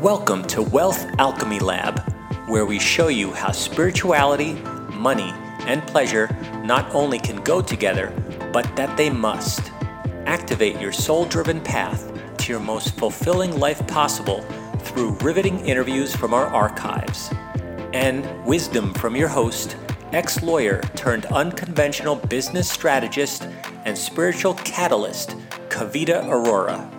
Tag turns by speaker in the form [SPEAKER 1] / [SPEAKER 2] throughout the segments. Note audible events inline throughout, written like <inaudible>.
[SPEAKER 1] Welcome to Wealth Alchemy Lab, where we show you how spirituality, money, and pleasure not only can go together, but that they must. Activate your soul driven path to your most fulfilling life possible through riveting interviews from our archives and wisdom from your host, ex lawyer turned unconventional business strategist and spiritual catalyst, Kavita Arora.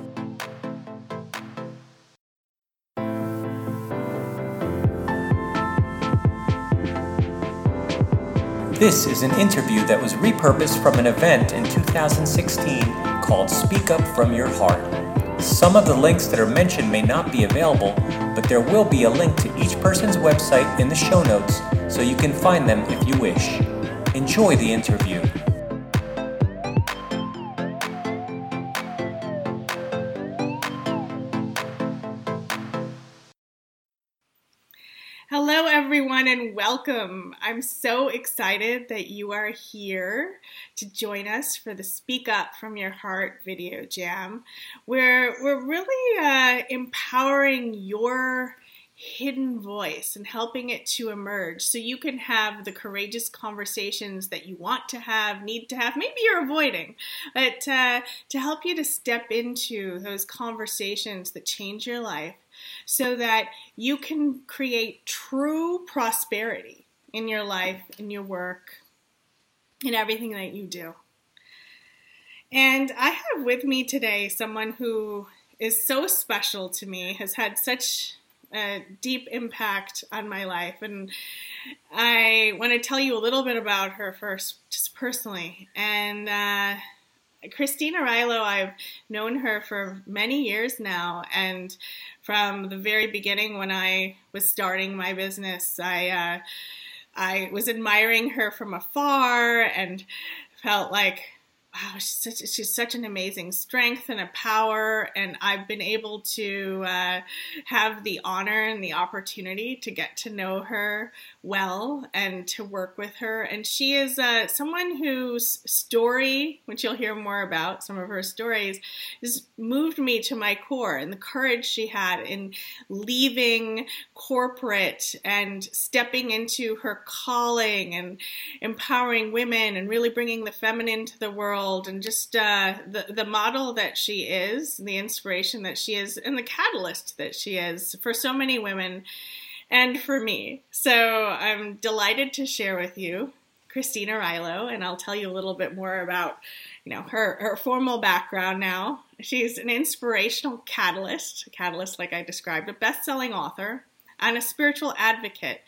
[SPEAKER 1] This is an interview that was repurposed from an event in 2016 called Speak Up From Your Heart. Some of the links that are mentioned may not be available, but there will be a link to each person's website in the show notes so you can find them if you wish. Enjoy the interview.
[SPEAKER 2] Welcome. I'm so excited that you are here to join us for the Speak Up from Your Heart video jam, where we're really uh, empowering your hidden voice and helping it to emerge so you can have the courageous conversations that you want to have, need to have, maybe you're avoiding, but uh, to help you to step into those conversations that change your life so that you can create true prosperity in your life, in your work, in everything that you do. And I have with me today someone who is so special to me, has had such a deep impact on my life. And I want to tell you a little bit about her first, just personally. And uh, Christine Arylo, I've known her for many years now, and from the very beginning when I was starting my business, I uh, I was admiring her from afar and felt like wow, she's such, she's such an amazing strength and a power. And I've been able to uh, have the honor and the opportunity to get to know her well and to work with her. And she is uh, someone whose story, which you'll hear more about, some of her stories, has moved me to my core and the courage she had in leaving corporate and stepping into her calling and empowering women and really bringing the feminine to the world world and just uh, the the model that she is, the inspiration that she is, and the catalyst that she is for so many women and for me. So I'm delighted to share with you Christine Arylo, and I'll tell you a little bit more about you know her her formal background now. She's an inspirational catalyst, a catalyst like I described, a best-selling author, and a spiritual advocate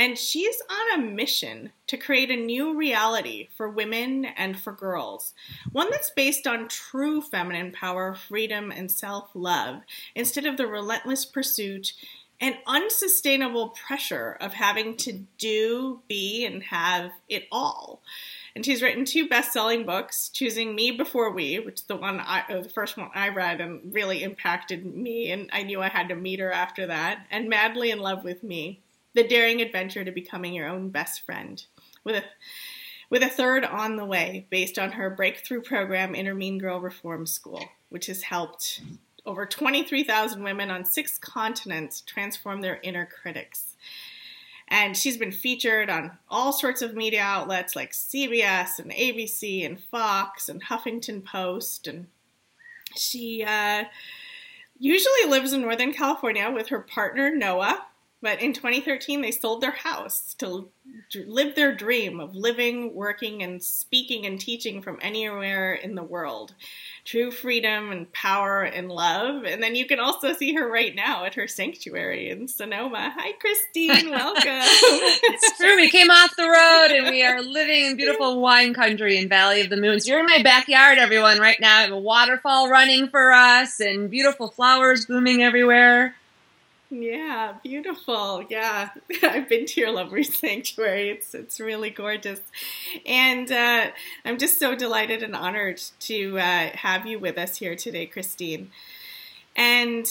[SPEAKER 2] and she's on a mission to create a new reality for women and for girls. One that's based on true feminine power, freedom, and self love, instead of the relentless pursuit and unsustainable pressure of having to do, be, and have it all. And she's written two best-selling books, "Choosing Me Before We," which is the one I, the first one I read and really impacted me, and I knew I had to meet her after that, and "Madly in Love with Me." The daring adventure to becoming your own best friend, with a with a third on the way based on her breakthrough program, Inner Mean Girl Reform School, which has helped over 23,000 women on six continents transform their inner critics. And she's been featured on all sorts of media outlets like CBS and ABC and Fox and Huffington Post. And she uh, usually lives in Northern California with her partner, Noah, but in 2013, they sold their house to live their dream of living, working, and speaking and teaching from anywhere in the world. True freedom and power and love. And then you can also see her right now at her sanctuary in Sonoma. Hi, Christine. <laughs> Welcome.
[SPEAKER 3] it's true. We came off the road and we are living in beautiful wine country in Valley of the Moons. You're in my backyard, everyone, right now. I have a waterfall running for us and beautiful flowers blooming everywhere.
[SPEAKER 2] Yeah, beautiful. Yeah, <laughs> I've been to your lovely <laughs> sanctuary. It's it's really gorgeous, and uh, I'm just so delighted and honored to uh, have you with us here today, Christine. And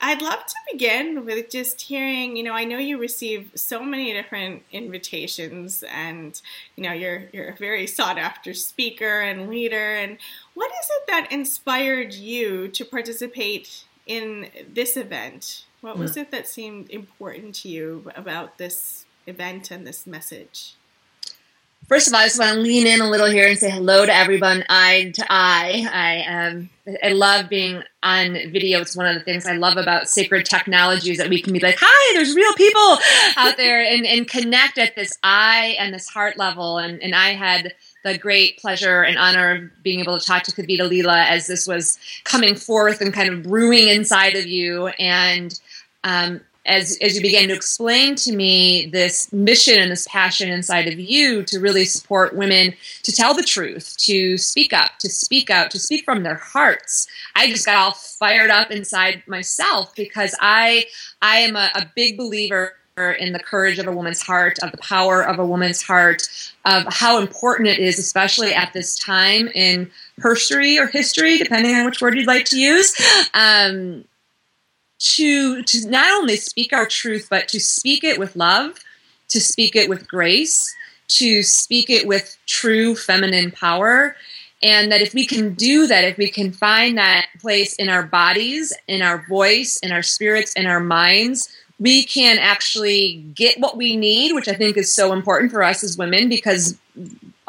[SPEAKER 2] I'd love to begin with just hearing. You know, I know you receive so many different invitations, and you know you're you're a very sought after speaker and leader. And what is it that inspired you to participate in this event? What was it that seemed important to you about this event and this message?
[SPEAKER 3] First of all, I just want to lean in a little here and say hello to everyone, eye to eye. I um, I love being on video. It's one of the things I love about sacred technologies that we can be like, "Hi, there's real people out there," <laughs> and, and connect at this eye and this heart level. And and I had the great pleasure and honor of being able to talk to Kavita Leela as this was coming forth and kind of brewing inside of you. And um, as as you began to explain to me this mission and this passion inside of you to really support women to tell the truth, to speak up, to speak out, to speak from their hearts. I just got all fired up inside myself because I I am a, a big believer in the courage of a woman's heart, of the power of a woman's heart, of how important it is, especially at this time in history or history, depending on which word you'd like to use, um, to to not only speak our truth, but to speak it with love, to speak it with grace, to speak it with true feminine power. And that if we can do that, if we can find that place in our bodies, in our voice, in our spirits, in our minds, we can actually get what we need, which I think is so important for us as women because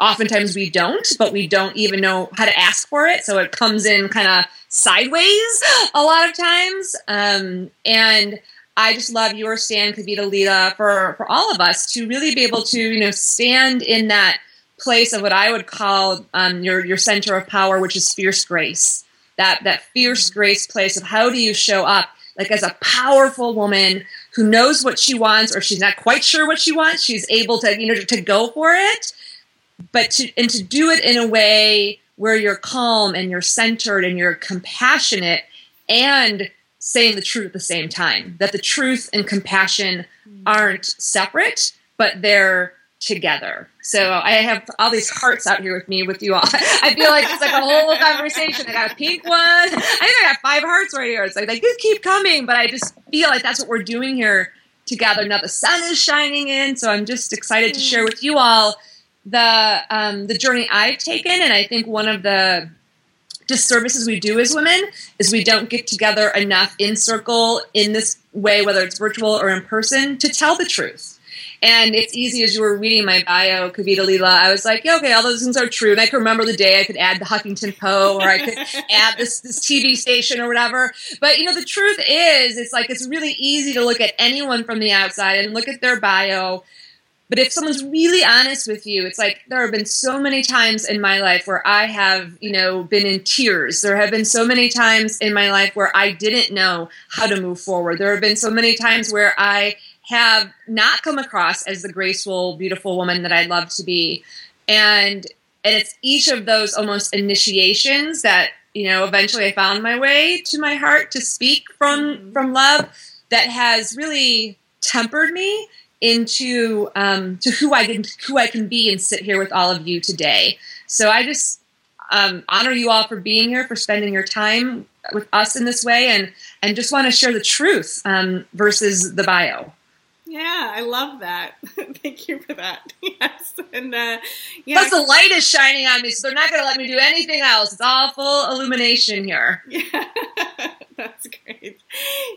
[SPEAKER 3] oftentimes we don't, but we don't even know how to ask for it. So it comes in kind of sideways <gasps> a lot of times. Um, and I just love your stand, Kavita Leela, for, for all of us to really be able to, you know, stand in that place of what I would call um, your, your center of power, which is fierce grace. That, that fierce grace place of how do you show up like as a powerful woman who knows what she wants or she's not quite sure what she wants she's able to you know to go for it but to and to do it in a way where you're calm and you're centered and you're compassionate and saying the truth at the same time that the truth and compassion hmm. aren't separate but they're together. So i have all these hearts out here with me with you all. <laughs> I feel like it's like a whole conversation. I got a pink one. I think i got five hearts right here. It's like they just keep coming but i just feel like that's what we're doing here together. Now the sun is shining in so i'm just excited to share hmm. with you all the um, the journey I've taken, and I think one of the disservices we do as women is we don't get together enough in circle in this way, whether it's virtual or in person, to tell the truth. And it's easy as you were reading my bio, Kavita Lila, I was like, yeah, okay, all those things are true. And I could remember the day I could add the Huffington Post or I could <laughs> add this, this TV station or whatever. But, you know, the truth is, it's like it's really easy to look at anyone from the outside and look at their bio but if someone's really honest with you, it's like there have been so many times in my life where I have, you know, been in tears. There have been so many times in my life where I didn't know how to move forward. There have been so many times where I have not come across as the graceful, beautiful woman that I'd love to be. And and it's each of those almost initiations that, you know, eventually I found my way to my heart to speak from from love that has really tempered me into um, to who I can who I can be and sit here with all of you today. So I just um, honor you all for being here, for spending your time with us in this way, and and just want to share the truth um, versus the bio.
[SPEAKER 2] Yeah, I love that. <laughs> Thank you for that. <laughs> Yes, and uh,
[SPEAKER 3] yeah. Plus, the light is shining on me, so they're not going to let me do anything else. It's all full illumination here. <laughs>
[SPEAKER 2] Yeah, that's great.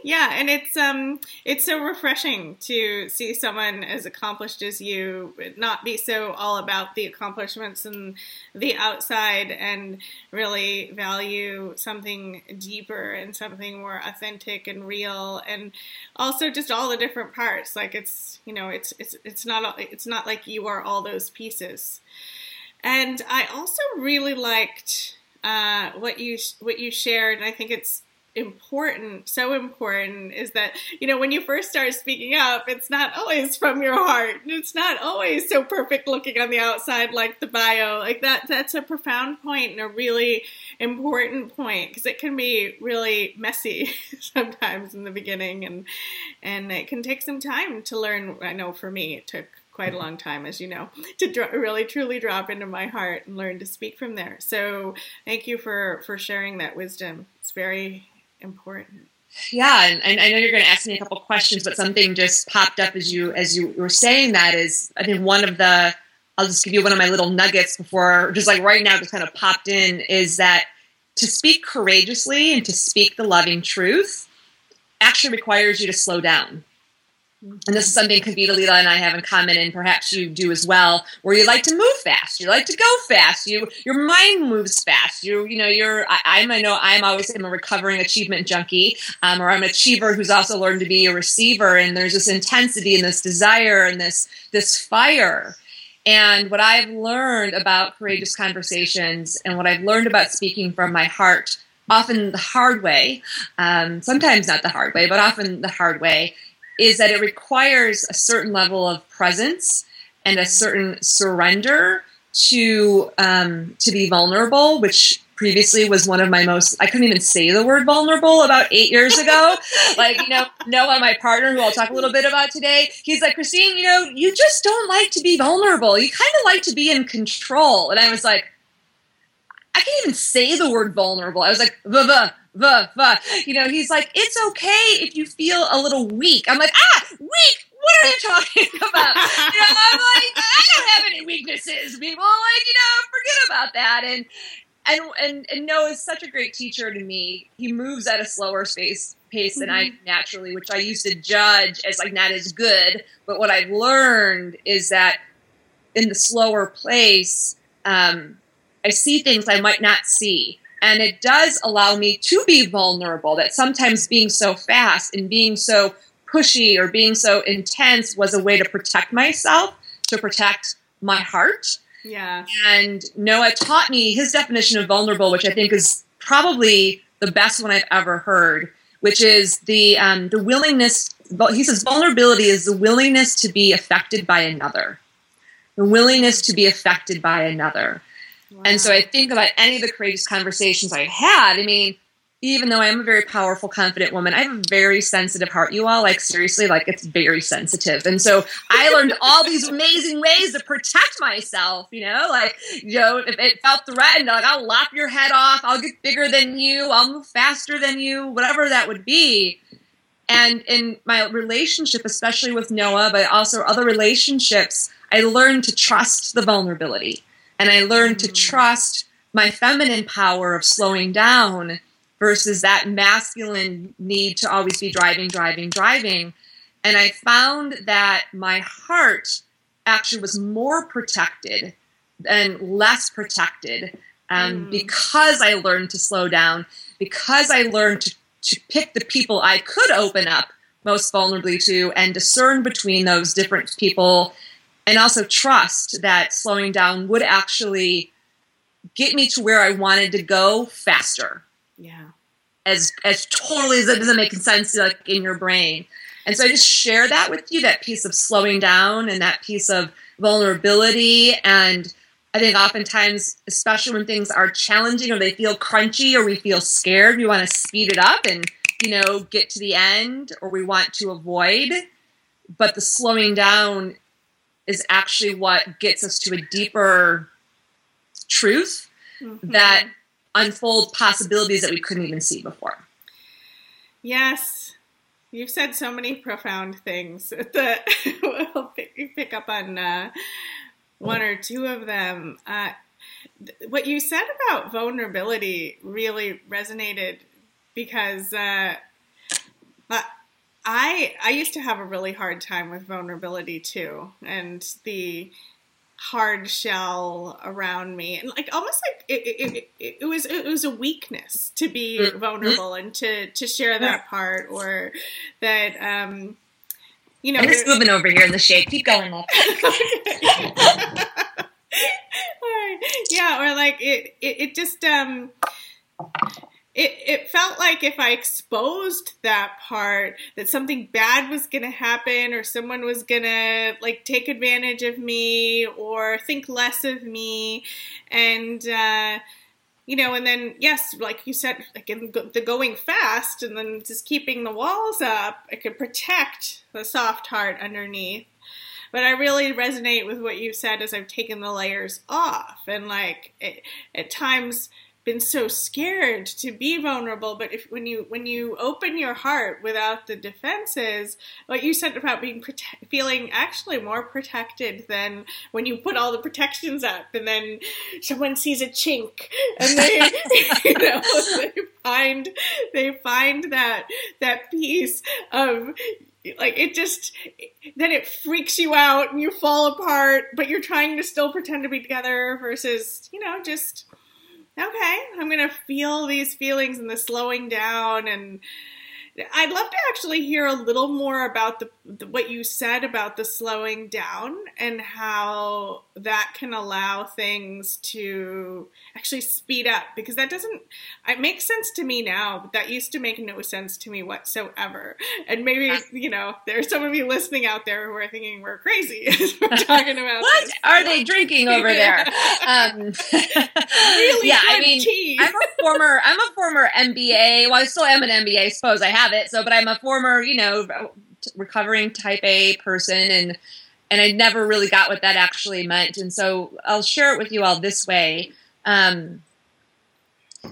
[SPEAKER 2] Yeah, and it's um, it's so refreshing to see someone as accomplished as you not be so all about the accomplishments and the outside, and really value something deeper and something more authentic and real, and also just all the different parts like it's you know it's it's it's not it's not like you are all those pieces and i also really liked uh, what you what you shared and i think it's important, so important, is that, you know, when you first start speaking up, it's not always from your heart. It's not always so perfect looking on the outside like the bio. Like that, that's a profound point and a really important point because it can be really messy <laughs> sometimes in the beginning and, and it can take some time to learn. I know for me, it took quite a long time, as you know, to dr- really truly drop into my heart and learn to speak from there. So thank you for for sharing that wisdom. It's very important.
[SPEAKER 3] Yeah, and, and I know you're going to ask me a couple questions, but something just popped up as you as you were saying that is I think one of the I'll just give you one of my little nuggets before just like right now just kind of popped in is that to speak courageously and to speak the loving truth actually requires you to slow down. And this is something Kavita Lila and I have in common, and perhaps you do as well, where you like to move fast. You like to go fast. You your mind moves fast. You you know you're I, am I know I'm always I'm a recovering achievement junkie, um, or I'm an achiever who's also learned to be a receiver. And there's this intensity and this desire and this this fire. And what I've learned about courageous conversations and what I've learned about speaking from my heart, often the hard way, um, sometimes not the hard way, but often the hard way is that it requires a certain level of presence and a certain surrender to um, to be vulnerable, which previously was one of my most I couldn't even say the word vulnerable about eight years ago. <laughs> like, you know, Noah, my partner, who I'll talk a little bit about today, he's like, Christine, you know, you just don't like to be vulnerable. You kind of like to be in control. And I was like, I can't even say the word vulnerable. I was like, the the the the. You know, he's like, it's okay if you feel a little weak. I'm like, ah, weak. What are you talking <laughs> about? you know, I'm like, I don't have any weaknesses, people. Like, you know, forget about that. And and and and Noah is such a great teacher to me. He moves at a slower space pace than mm-hmm. I naturally, which I used to judge as like not as good. But what I've learned is that in the slower place, um, I see things I might not see. And it does allow me to be vulnerable, that sometimes being so fast and being so pushy or being so intense was a way to protect myself, to protect my heart.
[SPEAKER 2] Yeah.
[SPEAKER 3] And Noah taught me his definition of vulnerable, which I think is probably the best one I've ever heard, which is the um, the willingness. He says vulnerability is the willingness to be affected by another, the willingness to be affected by another. And so I think about any of the courageous conversations I had. I mean, even though I'm a very powerful, confident woman, I have a very sensitive heart, you all. Like, seriously, like, it's very sensitive. And so I learned all these amazing ways to protect myself, you know? Like, you know, if it felt threatened, like, I'll lop your head off, I'll get bigger than you, I'll move faster than you, whatever that would be. And in my relationship, especially with Noah, but also other relationships, I learned to trust the vulnerability and I learned to mm. trust my feminine power of slowing down versus that masculine need to always be driving, driving, driving. And I found that my heart actually was more protected and less protected um, mm. because I learned to slow down, because I learned to, to pick the people I could open up most vulnerably to and discern between those different people and also trust that slowing down would actually get me to where I wanted to go faster.
[SPEAKER 2] Yeah.
[SPEAKER 3] As as totally as it doesn't make sense like in your brain. And so I just share that with you, that piece of slowing down and that piece of vulnerability. And I think oftentimes, especially when things are challenging or they feel crunchy or we feel scared, we want to speed it up and, you know, get to the end or we want to avoid. But the slowing down is actually what gets us to a deeper truth mm-hmm. that unfold possibilities that we couldn't even see before.
[SPEAKER 2] Yes. You've said so many profound things <laughs> that <laughs> we'll pick, pick up on uh, one or two of them. Uh, what you said about vulnerability really resonated because uh, I I used to have a really hard time with vulnerability too, and the hard shell around me, and like almost like it, it, it, was it was a weakness to be mm-hmm. vulnerable and to to share that part, or that um, you know.
[SPEAKER 3] I'm just moving over here in the shade. Keep going, love. <laughs>
[SPEAKER 2] yeah, or like it, it, it just um it, it felt like if I exposed that part, that something bad was going to happen or someone was going to like take advantage of me or think less of me. And, uh, you know, and then, yes, like you said, like the going fast and then just keeping the walls up, it could protect the soft heart underneath. But I really resonate with what you said as I've taken the layers off. And like, it, at times, been so scared to be vulnerable but if when you when you open your heart without the defenses what you said about being prote- feeling actually more protected than when you put all the protections up and then someone sees a chink and they <laughs> you know they find they find that that piece of like it just then it freaks you out and you fall apart but you're trying to still pretend to be together versus you know just okay, I'm going to feel these feelings and the slowing down and I'd love to actually hear a little more about the, what you said about the slowing down and how that can allow things to actually speed up because that doesn't it makes sense to me now but that used to make no sense to me whatsoever and maybe you know there's some of you listening out there who are thinking we're crazy <laughs> <laughs> we're talking about
[SPEAKER 3] what
[SPEAKER 2] this.
[SPEAKER 3] are they drinking over there <laughs> um,
[SPEAKER 2] really
[SPEAKER 3] yeah
[SPEAKER 2] i
[SPEAKER 3] mean
[SPEAKER 2] tea.
[SPEAKER 3] i'm a former i'm a former mba well i still am an mba i suppose i have it so but i'm a former you know recovering type a person and and I never really got what that actually meant. And so I'll share it with you all this way. Um,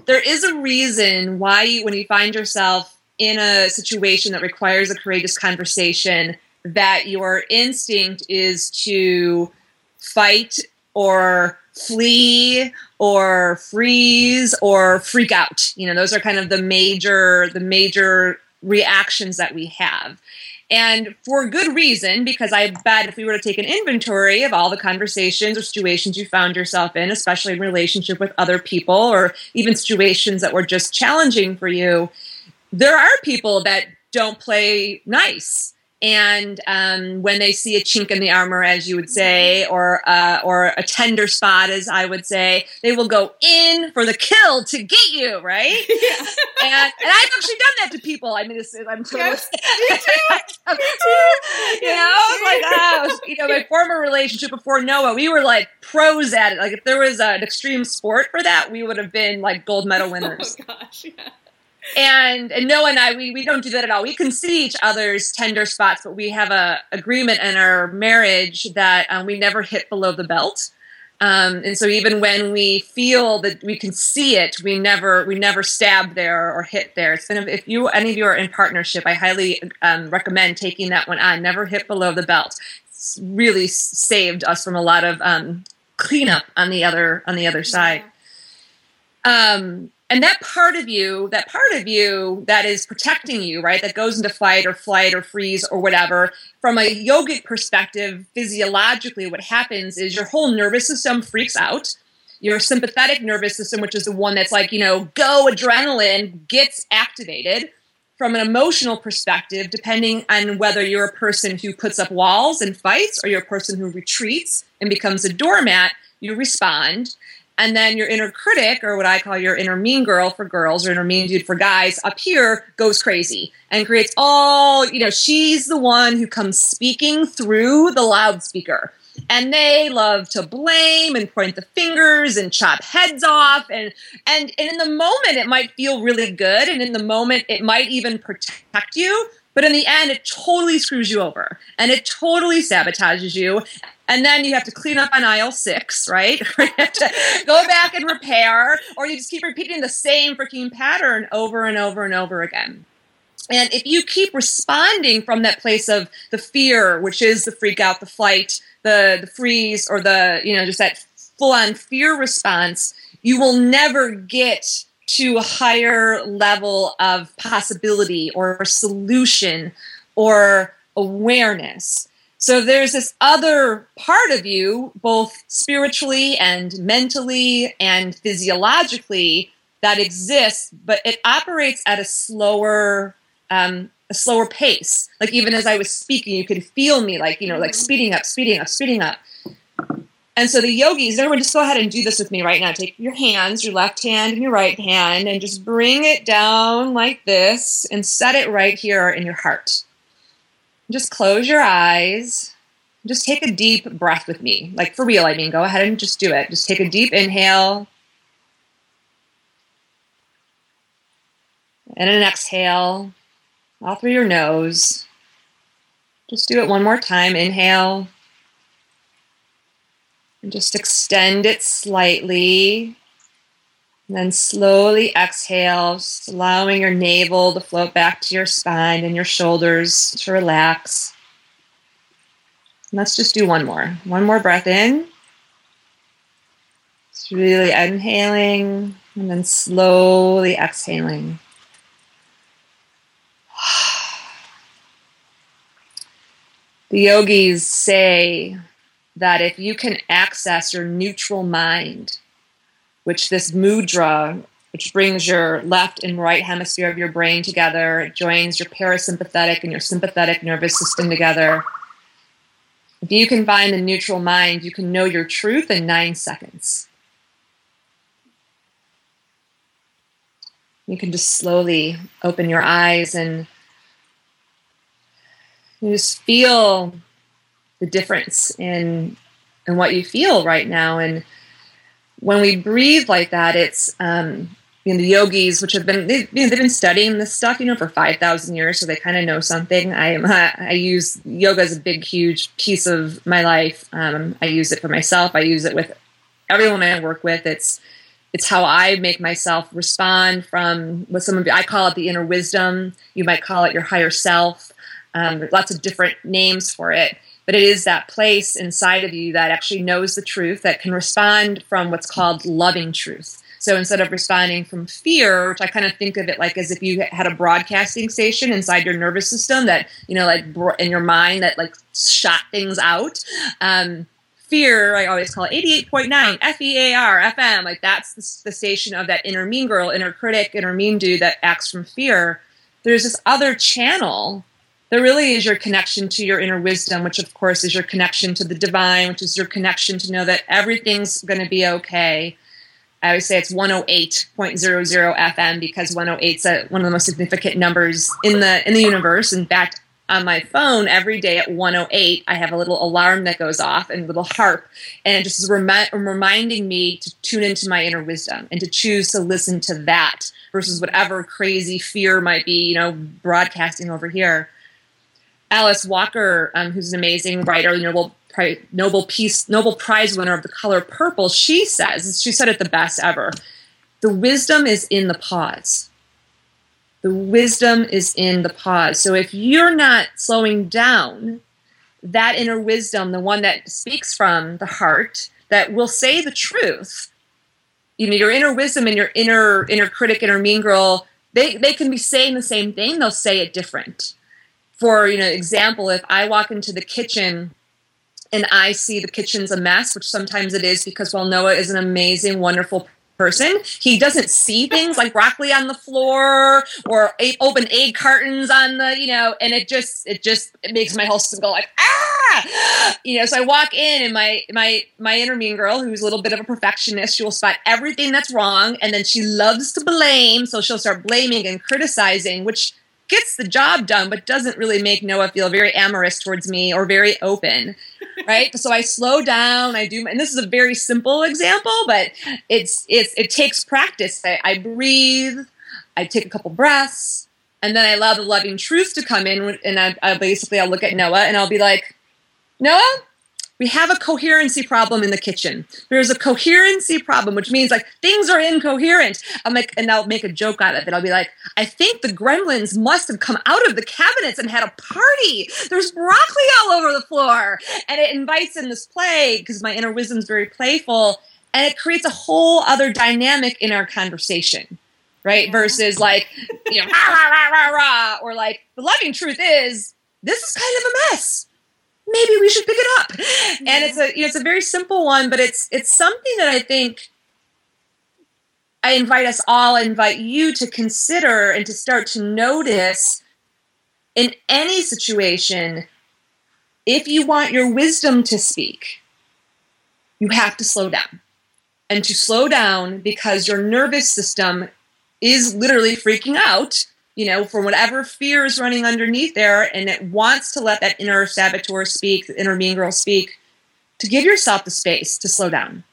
[SPEAKER 3] there is a reason why, you, when you find yourself in a situation that requires a courageous conversation, that your instinct is to fight or flee or freeze or freak out. You know, those are kind of the major the major reactions that we have. And for good reason, because I bet if we were to take an inventory of all the conversations or situations you found yourself in, especially in relationship with other people or even situations that were just challenging for you, there are people that don't play nice and um, when they see a chink in the armor, as you would say, or uh, or a tender spot, as I would say, they will go in for the kill to get you, right? <laughs>
[SPEAKER 2] Yeah.
[SPEAKER 3] And, and I've actually done that to people. I mean, this is, I'm totally,
[SPEAKER 2] Yes, <laughs> me too. Me too.
[SPEAKER 3] you know, like oh, <laughs> you know, my former relationship before Noah, we were like pros at it. Like if there was an extreme sport for that, we would have been like gold medal winners
[SPEAKER 2] Oh gosh, yeah.
[SPEAKER 3] And and Noah and I we, we don't do that at all. We can see each other's tender spots, but we have a agreement in our marriage that um, we never hit below the belt. Um, and so even when we feel that we can see it, we never we never stab there or hit there. It's been if you any of you are in partnership, I highly um, recommend taking that one on. Never hit below the belt. It's really saved us from a lot of um, cleanup on the other on the other side. Um, and that part of you, that part of you that is protecting you, right, that goes into fight or flight or freeze or whatever, from a yogic perspective, physiologically, what happens is your whole nervous system freaks out. Your sympathetic nervous system, which is the one that's like, you know, go adrenaline, gets activated. From an emotional perspective, depending on whether you're a person who puts up walls and fights or you're a person who retreats and becomes a doormat, you respond. And then your inner critic, or what I call your inner mean girl for girls or inner mean dude for guys, up here goes crazy and creates all, you know, she's the one who comes speaking through the loudspeaker. And they love to blame and point the fingers and chop heads off. And, and, and in the moment, it might feel really good. And in the moment, it might even protect you. But in the end, it totally screws you over and it totally sabotages you. And then you have to clean up on aisle six, right? <laughs> Go back and repair, or you just keep repeating the same freaking pattern over and over and over again. And if you keep responding from that place of the fear, which is the freak out, the flight, the, the freeze, or the, you know, just that full on fear response, you will never get to a higher level of possibility or solution or awareness. So there's this other part of you, both spiritually and mentally and physiologically, that exists, but it operates at a slower, um, a slower pace. Like even as I was speaking, you could feel me, like you know, like speeding up, speeding up, speeding up. And so the yogis, everyone just go ahead and do this with me right now. Take your hands, your left hand and your right hand, and just bring it down like this and set it right here in your heart. Just close your eyes. Just take a deep breath with me. Like for real, I mean, go ahead and just do it. Just take a deep inhale and an exhale all through your nose. Just do it one more time. Inhale. And just extend it slightly. And then slowly exhale, allowing your navel to float back to your spine and your shoulders to relax. And let's just do one more. One more breath in. Just really inhaling and then slowly exhaling. <sighs> The yogis say that if you can access your neutral mind, which this mudra, which brings your left and right hemisphere of your brain together, it joins your parasympathetic and your sympathetic nervous system together. If you can find the neutral mind, you can know your truth in nine seconds. You can just slowly open your eyes and you just feel the difference in in what you feel right now. And when we breathe like that, it's um, you know the yogis, which have been they, you know, they've been studying this stuff, you know, for five thousand years, so they kind of know something. I am <laughs> I use yoga as a big, huge piece of my life. Um, I use it for myself. I use it with everyone I work with. It's it's how I make myself respond from what some of I call it the inner wisdom. You might call it your higher self. Um, lots of different names for it, but it is that place inside of you that actually knows the truth, that can respond from what's called loving truth. So instead of responding from fear, which I kind of think of it like as if you had a broadcasting station inside your nervous system that, you know, like in your mind that like shot things out. Um, fear, I always call it 88.9 F-E-A-R, FM. Like that's the, the station of that inner mean girl, inner critic, inner mean dude that acts from fear. There's this other channel there really is your connection to your inner wisdom, which of course is your connection to the divine, which is your connection to know that everything's going to be okay. I always say it's 108.00 FM because 108 is one of the most significant numbers in the in the universe. In fact, on my phone every day at 108, I have a little alarm that goes off and a little harp, and it just is remi- reminding me to tune into my inner wisdom and to choose to listen to that versus whatever crazy fear might be, you know, broadcasting over here. Alice Walker, um, who's an amazing writer, Nobel Nobel Peace Nobel Prize winner of the color purple, she says she said it the best ever. The wisdom is in the pause. The wisdom is in the pause. So if you're not slowing down, that inner wisdom, the one that speaks from the heart, that will say the truth, you know, your inner wisdom and your inner inner critic, inner mean girl, they, they can be saying the same thing, they'll say it different for you know example if i walk into the kitchen and i see the kitchen's a mess which sometimes it is because while noah is an amazing wonderful person he doesn't see things like broccoli on the floor or open egg cartons on the you know and it just it just it makes my whole system go like ah! You know so i walk in and my my my inner mean girl who's a little bit of a perfectionist she will spot everything that's wrong and then she loves to blame so she'll start blaming and criticizing which gets the job done, but doesn't really make Noah feel very amorous towards me or very open. <laughs> Right. so I slow down. I do, and this is a very simple example, but it's it's it takes practice. I, I breathe. I take a couple breaths, and then I allow the loving truth to come in. And I, I basically I'll look at Noah and I'll be like, Noah, we have a coherency problem in the kitchen. There's a coherency problem, which means like things are incoherent. I'm like, and I'll make a joke out of it. I'll be like, I think the gremlins must have come out of the cabinets and had a party. There's broccoli all over the floor. And it invites in this play because my inner wisdom is very playful. And it creates a whole other dynamic in our conversation. Right? Versus like, you know, <laughs> rah, rah, rah, rah, rah, or like the loving truth is this is kind of a mess maybe we should pick it up. <laughs> And it's a you know, it's a very simple one, but it's it's something that I think I invite us all, I invite you to consider and to start to notice in any situation if you want your wisdom to speak, you have to slow down. And to slow down because your nervous system is literally freaking out you know, for whatever fear is running underneath there, and it wants to let that inner saboteur speak, the inner mean girl speak, to give yourself the space to slow down,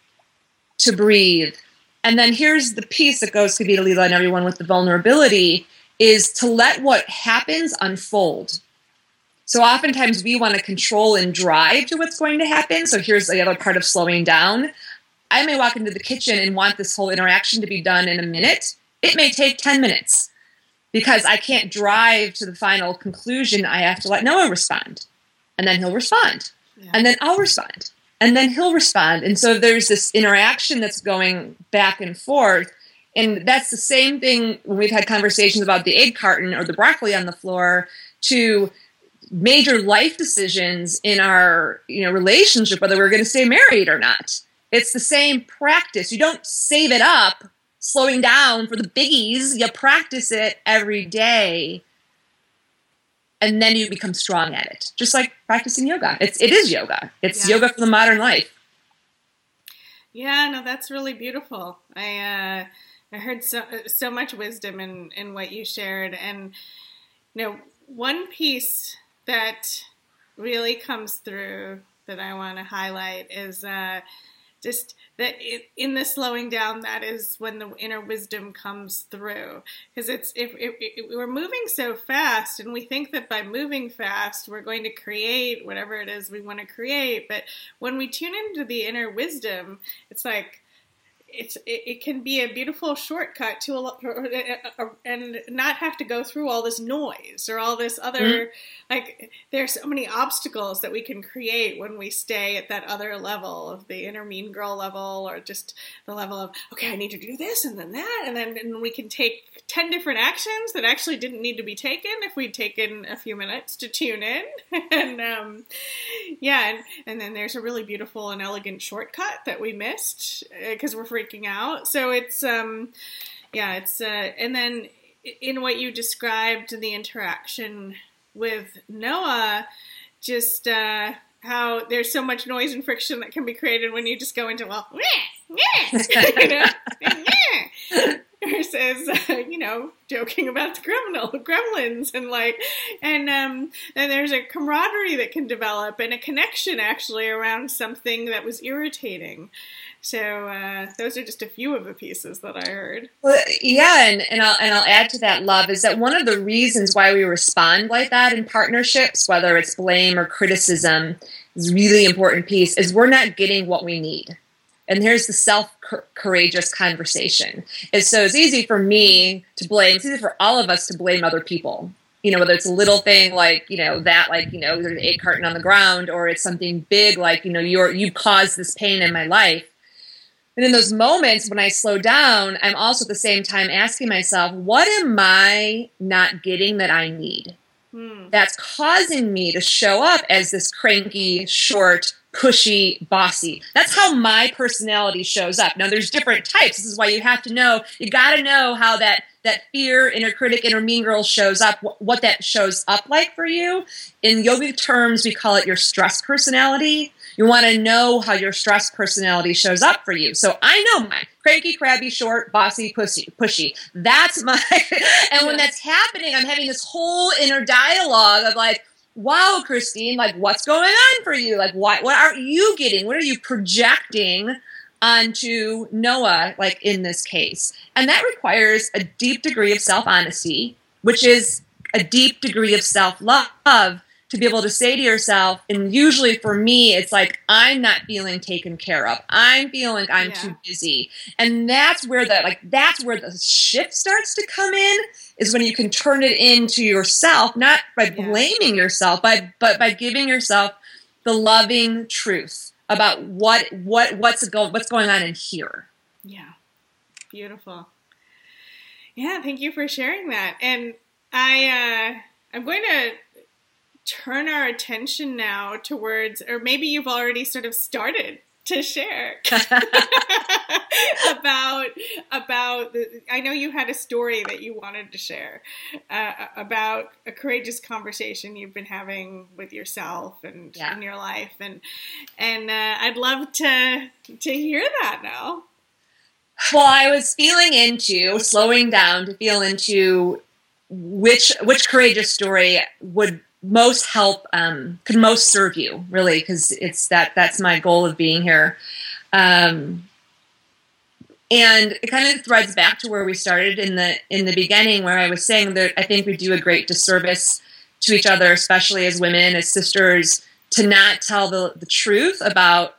[SPEAKER 3] to breathe. And then here's the piece that goes to Vita Lila and everyone with the vulnerability is to let what happens unfold. So oftentimes we want to control and drive to what's going to happen. So here's the other part of slowing down. I may walk into the kitchen and want this whole interaction to be done in a minute. It may take 10 minutes because I can't drive to the final conclusion. I have to let Noah respond. And then he'll respond. Yeah. And then I'll respond. And then he'll respond. And so there's this interaction that's going back and forth. And that's the same thing when we've had conversations about the egg carton or the broccoli on the floor to major life decisions in our you know relationship whether we're going to stay married or not it's the same practice you don't save it up slowing down for the biggies you practice it every day. And then you become strong at it just like practicing yoga. It's it is yoga. It's yeah. yoga for the modern life.
[SPEAKER 2] Yeah no that's really beautiful. I uh i heard so so much wisdom in in what you shared. And you know one piece that really comes through that I want to highlight is uh, just that in the slowing down, that is when the inner wisdom comes through. Because it's if, if, if, we're moving so fast, and we think that by moving fast, we're going to create whatever it is we want to create. But when we tune into the inner wisdom, it's like it's it, it, can be a beautiful shortcut to a and not have to go through all this noise or all this other mm-hmm. like there's so many obstacles that we can create when we stay at that other level of the inner mean girl level or just the level of okay I need to do this and then that and then and we can take 10 different actions that actually didn't need to be taken if we'd taken a few minutes to tune in <laughs> and um, yeah and, and then there's a really beautiful and elegant shortcut that we missed because uh, we're free freaking out. So it's um yeah, it's uh and then in what you described the interaction with Noah, just uh how there's so much noise and friction that can be created when you just go into well, <laughs> you know, <laughs> versus uh, you know joking about the criminal gremlins and like and um and there's a camaraderie that can develop and a connection actually around something that was irritating so uh, those are just a few of the pieces that I heard.
[SPEAKER 3] Well, yeah, and, and I'll and I'll add to that, love, is that one of the reasons why we respond like that in partnerships, whether it's blame or criticism, is really important piece, is we're not getting what we need. And here's the self courageous conversation. Is so it's easy for me to blame. It's easy for all of us to blame other people you know, whether it's a little thing like, you know, that like, you know, there's an egg carton on the ground, or it's something big like, you know, you're you've caused this pain in my life. And in those moments when I slow down, I'm also at the same time asking myself, what am I not getting that I need? Hmm. That's causing me to show up as this cranky, short, pushy, bossy. That's how my personality shows up. Now, there's different types. This is why you have to know, you got to know how that that fear, inner critic, inner mean girl shows up, what that shows up like for you. In yoga terms, we call it your stress personality. You want to know how your stress personality shows up for you. So I know mine. Cranky, crabby, short, bossy, pushy. pushy. That's my <laughs> and when that's happening, I'm having this whole inner dialogue of like, wow, Christine, like what's going on for you? Like what what are you getting? What are you projecting onto Noah, like in this case? And that requires a deep degree of self-honesty, which is a deep degree of self-love to be able to say to yourself, and usually for me, it's like, I'm not feeling taken care of. I'm feeling I'm yeah. too busy. And that's where the like that's where the shift starts to come in, is when you can turn it into yourself, not by blaming yourself, but but by giving yourself the loving truth about what what what's go, what's going on in here.
[SPEAKER 2] Yeah. Beautiful. Yeah, thank you for sharing that. And I uh I'm going to turn our attention now towards, or maybe you've already sort of started to share <laughs> <laughs> about about the, I know you had a story that you wanted to share uh, about a courageous conversation you've been having with yourself and yeah. in your life and and uh, I'd love to to hear that now.
[SPEAKER 3] Well, I was feeling into slowing down to feel into which which courageous story would most help um, could most serve you really because it's that that's my goal of being here. Um, and it kind of threads back to where we started in the in the beginning where i was saying that i think we do a great disservice to each other especially as women as sisters to not tell the, the truth about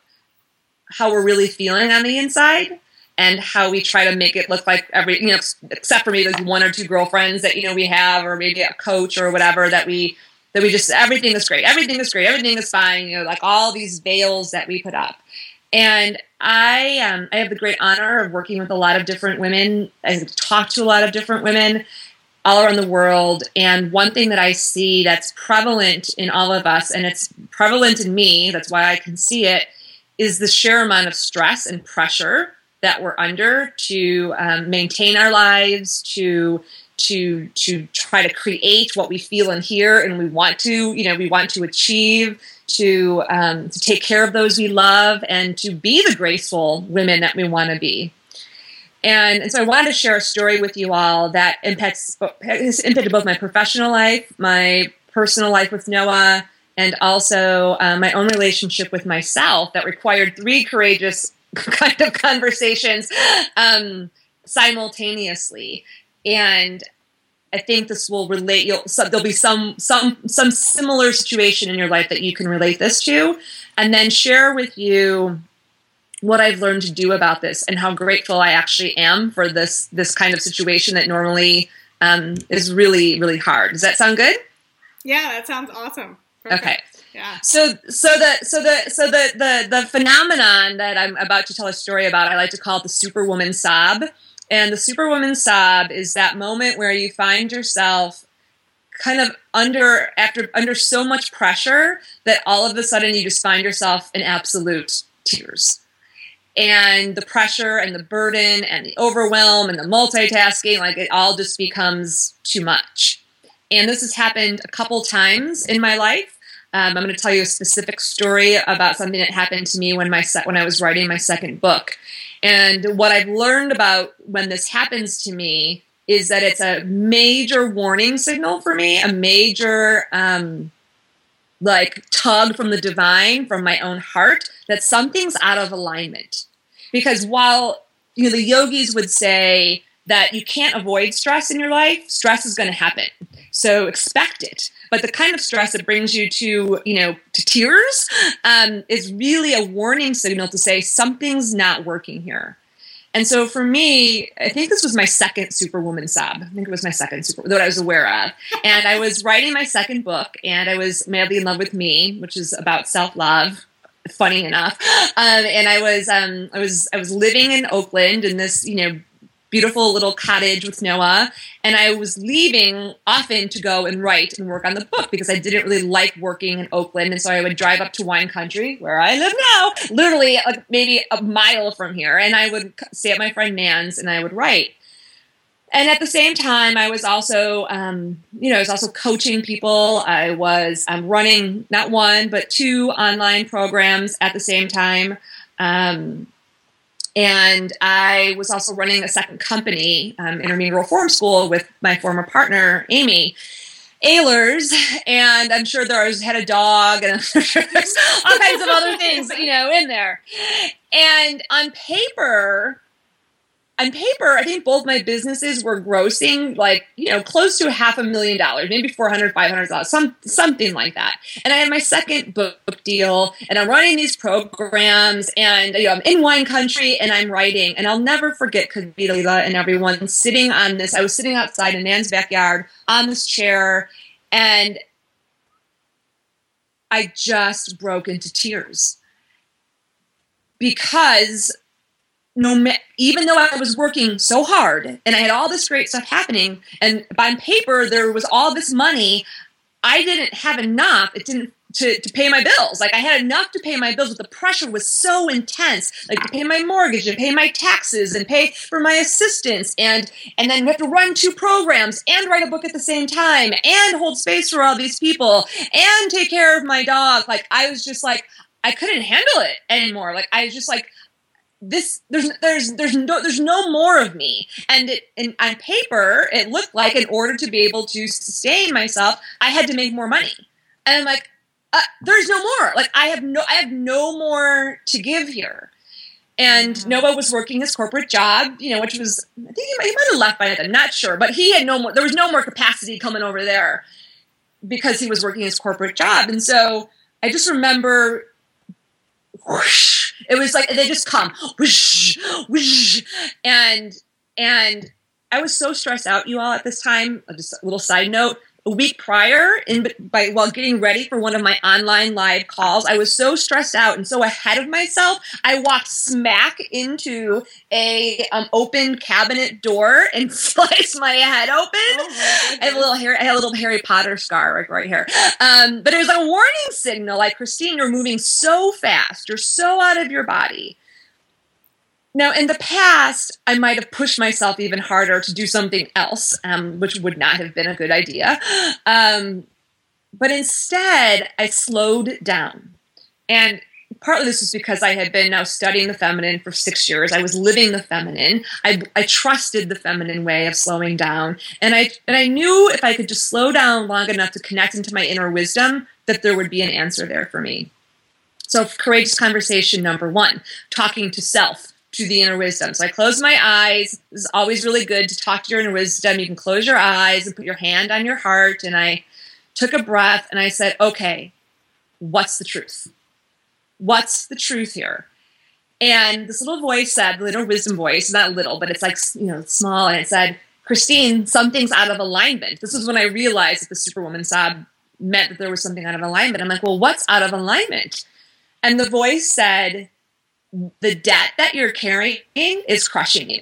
[SPEAKER 3] how we're really feeling on the inside and how we try to make it look like every you know except for maybe like one or two girlfriends that you know we have or maybe a coach or whatever that we that we just everything is great everything is great everything is fine you know like all these veils that we put up. And i um, i have the great honor of working with a lot of different women. I talk to a lot of different women all around the world. And one thing that i see that's prevalent in all of us and it's prevalent in me that's why i can see it is the sheer amount of stress and pressure that we're under to um, maintain our lives, to to to try to create what we feel and hear and we want to you know we want to achieve to um, to take care of those we love and to be the graceful women that we want to be and, and so i wanted to share a story with you all that impacts has impacted both my professional life my personal life with noah and also uh, my own relationship with myself that required three courageous <laughs> kind of conversations um, simultaneously. And I think this will relate. You'll there'll be some some some similar situation in your life that you can relate this to, and then share with you what I've learned to do about this and how grateful I actually am for this this kind of situation that normally um, is really really hard. Does that sound good?
[SPEAKER 2] Yeah, that sounds awesome.
[SPEAKER 3] Perfect. Okay. Yeah. So so the so the so the the the phenomenon that I'm about to tell a story about, I like to call it the superwoman sob. And the superwoman sob is that moment where you find yourself kind of under after under so much pressure that all of a sudden you just find yourself in absolute tears. And the pressure and the burden and the overwhelm and the multitasking, like it all just becomes too much. And this has happened a couple times in my life. Um, I'm going to tell you a specific story about something that happened to me when my se- when I was writing my second book. And what I've learned about when this happens to me is that it's a major warning signal for me, a major um, like tug from the divine, from my own heart, that something's out of alignment. Because while you know the yogis would say that you can't avoid stress in your life, stress is going to happen. So expect it. But the kind of stress that brings you to, you know, to tears um, is really a warning signal to say something's not working here. And so for me, I think this was my second Superwoman sob. I think it was my second super that I was aware of. And I was writing my second book, and I was madly in love with me, which is about self love. Funny enough, um, and I was um, I was I was living in Oakland in this you know beautiful little cottage with Noah. And I was leaving often to go and write and work on the book because I didn't really like working in Oakland. And so I would drive up to wine country where I live now, literally like maybe a mile from here. And I would stay at my friend Nan's and I would write. And at the same time, I was also, um, you know, I was also coaching people. I was um, running not one, but two online programs at the same time. Um, and I was also running a second company, um, Inner Mean Girl Reform School, with my former partner, Amy. Ahlers, and I'm sure there's had a dog, and <laughs> I'm sure there's all kinds of other things, you know, in there. And on paper, on paper, I think both my businesses were grossing like, you know, close to half a million dollars, maybe 400, 500 dollars, some, something like that. And I had my second book deal and I'm running these programs and, you know, I'm in wine country and I'm writing and I'll never forget Kavita and everyone sitting on this. I was sitting outside in Nan's backyard on this chair and I just broke into tears because no even though I was working so hard and I had all this great stuff happening and on paper there was all this money I didn't have enough it didn't to, to pay my bills. Like I had enough to pay my bills but the pressure was so intense like to pay my mortgage and pay my taxes and pay for my assistants and and then we have to run two programs and write a book at the same time and hold space for all these people and take care of my dog. Like I was just like I couldn't handle it anymore. Like I was just like this there's there's there's no there's no more of me and it and on paper it looked like in order to be able to sustain myself i had to make more money and i'm like uh, there's no more like i have no i have no more to give here and. Noah was working his corporate job, you know, which was I think he might, he might have left by then. I'm not sure, but he had no more. There was no more capacity coming over there because he was working his corporate job, and so I just remember whoosh, It was like they just come, whoosh, whoosh, and and I was so stressed out, you all, at this time. Just a little side note a week prior in by while getting ready for one of my online live calls i was so stressed out and so ahead of myself i walked smack into a um, open cabinet door <laughs> and sliced my head open. Oh my i have a little hair i had a little harry potter scar right, right here. Um, but it was a warning signal like christine you're moving so fast. You're so out of your body now, in the past, I might have pushed myself even harder to do something else, um, which would not have been a good idea. Um, but instead, I slowed down. And partly this was because I had been now studying the feminine for six years. I was living the feminine. I, I trusted the feminine way of slowing down. And I, and I knew if I could just slow down long enough to connect into my inner wisdom, that there would be an answer there for me. So, courageous conversation number one talking to self to the inner wisdom. So I close my eyes. It's always really good to talk to your inner wisdom. You can close your eyes and put your hand on your heart. And I took a breath and I said, okay, what's the truth? What's the truth here? And this little voice said, the little wisdom voice, not little, but it's like, you know, small. And it said, Christine, something's out of alignment. This was when I realized that the Superwoman sob meant that there was something out of alignment. I'm like, well, what's out of alignment? And the voice said, the debt that you're carrying is crushing you.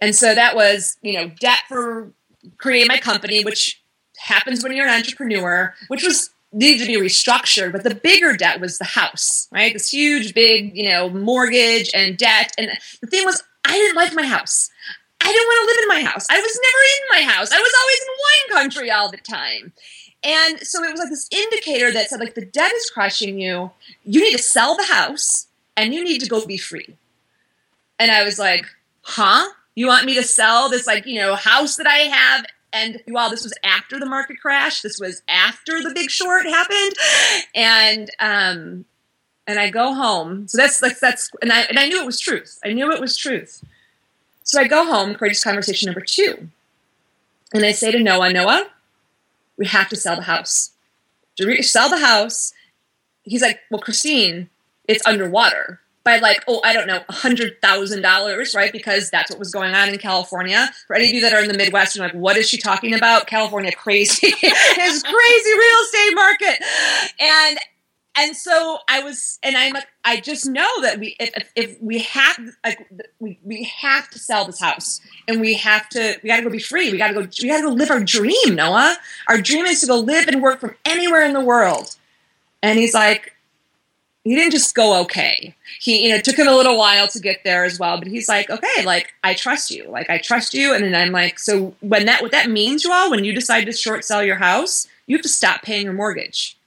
[SPEAKER 3] And so that was, you know, debt for creating my company, which happens when you're an entrepreneur, which was needed to be restructured. But the bigger debt was the house, right? This huge, big, you know, mortgage and debt. And the thing was, I didn't like my house. I didn't want to live in my house. I was never in my house. I was always in wine country all the time. And so it was like this indicator that said, like, the debt is crushing you. You need to sell the house and you need to go be free. And I was like, huh? You want me to sell this, like, you know, house that I have? And while this was after the market crash, this was after the big short happened. And, um, and I go home. So that's like, that's, and I, and I knew it was truth. I knew it was truth. So I go home, courageous conversation number two. And I say to Noah, Noah, we have to sell the house. Sell the house. He's like, well, Christine, it's underwater by like oh i don't know $100000 right because that's what was going on in california for any of you that are in the midwest you're like what is she talking about california crazy <laughs> it's crazy real estate market and and so I was, and I'm like, I just know that we, if, if we have, like, we, we have to sell this house, and we have to, we got to go be free. We got to go, we got to go live our dream, Noah. Our dream is to go live and work from anywhere in the world. And he's like, he didn't just go okay. He, you know, took him a little while to get there as well, but he's like, okay, like I trust you, like I trust you, and then I'm like, so when that what that means, you all, when you decide to short sell your house, you have to stop paying your mortgage.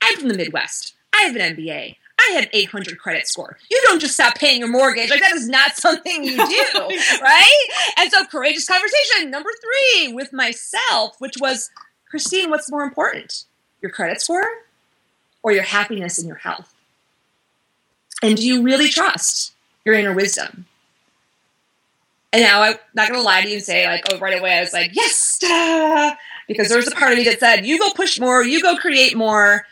[SPEAKER 3] I'm from the Midwest. I have an MBA. I have 800 credit score. You don't just stop paying your mortgage. Like that is not something you do, <laughs> right? And so courageous conversation number three with myself, which was, Christine, what's more important, your credit score or your happiness and your health? And do you really trust your inner wisdom? And now I'm not going to lie to you and say, like, oh, right away, I was like, yes, da! because there was a part of me that said, you go push more, you go create more.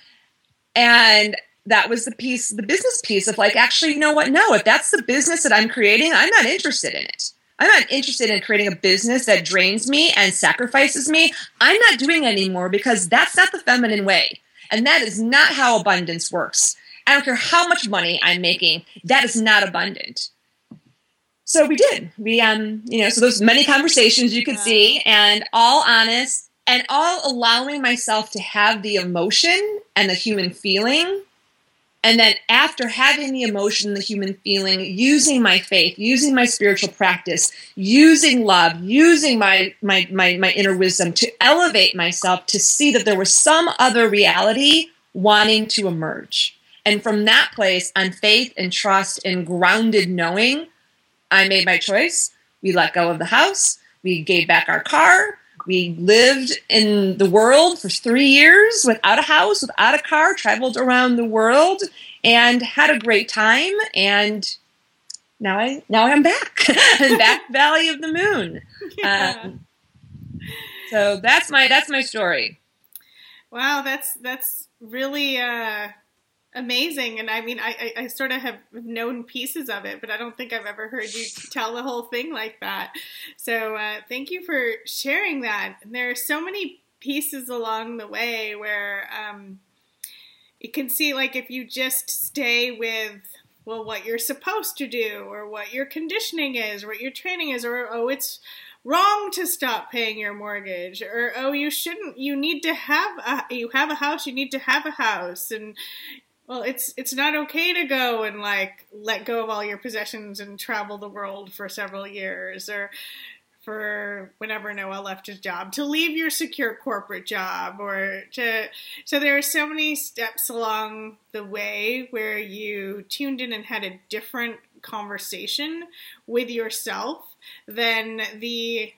[SPEAKER 3] And that was the piece, the business piece of like, actually, you know what? No, if that's the business that I'm creating, I'm not interested in it. I'm not interested in creating a business that drains me and sacrifices me. I'm not doing it anymore because that's not the feminine way. And that is not how abundance works. I don't care how much money I'm making, that is not abundant. So we did. We um, you know, so those many conversations you could yeah. see and all honest and all allowing myself to have the emotion and the human feeling and then after having the emotion, the human feeling, using my faith, using my spiritual practice, using love, using my, my, my, my inner wisdom to elevate myself to see that there was some other reality wanting to emerge. And from that place, on faith and trust and grounded knowing, I made my choice. We let go of the house. We gave back our car. We lived in the world for three years without a house, without a car, traveled around the world, and had a great time. And now I now I'm back, <laughs> back <laughs> Valley of the Moon. <laughs> Yeah. Um, so that's my that's my story.
[SPEAKER 2] Wow, that's that's really uh, amazing. And I mean, I, I, I, sort of have known pieces of it, but I don't think I've ever heard you <laughs> tell the whole thing like that. So uh, thank you for sharing that. And There are so many pieces along the way where um, you can see, like, if you just stay with, well, what you're supposed to do, or what your conditioning is, or what your training is, or, oh, it's wrong to stop paying your mortgage or oh you shouldn't you need to have a you have a house you need to have a house and well it's it's not okay to go and like let go of all your possessions and travel the world for several years or for whenever Noah left his job to leave your secure corporate job or to so there are so many steps along the way where you tuned in and had a different conversation with yourself than the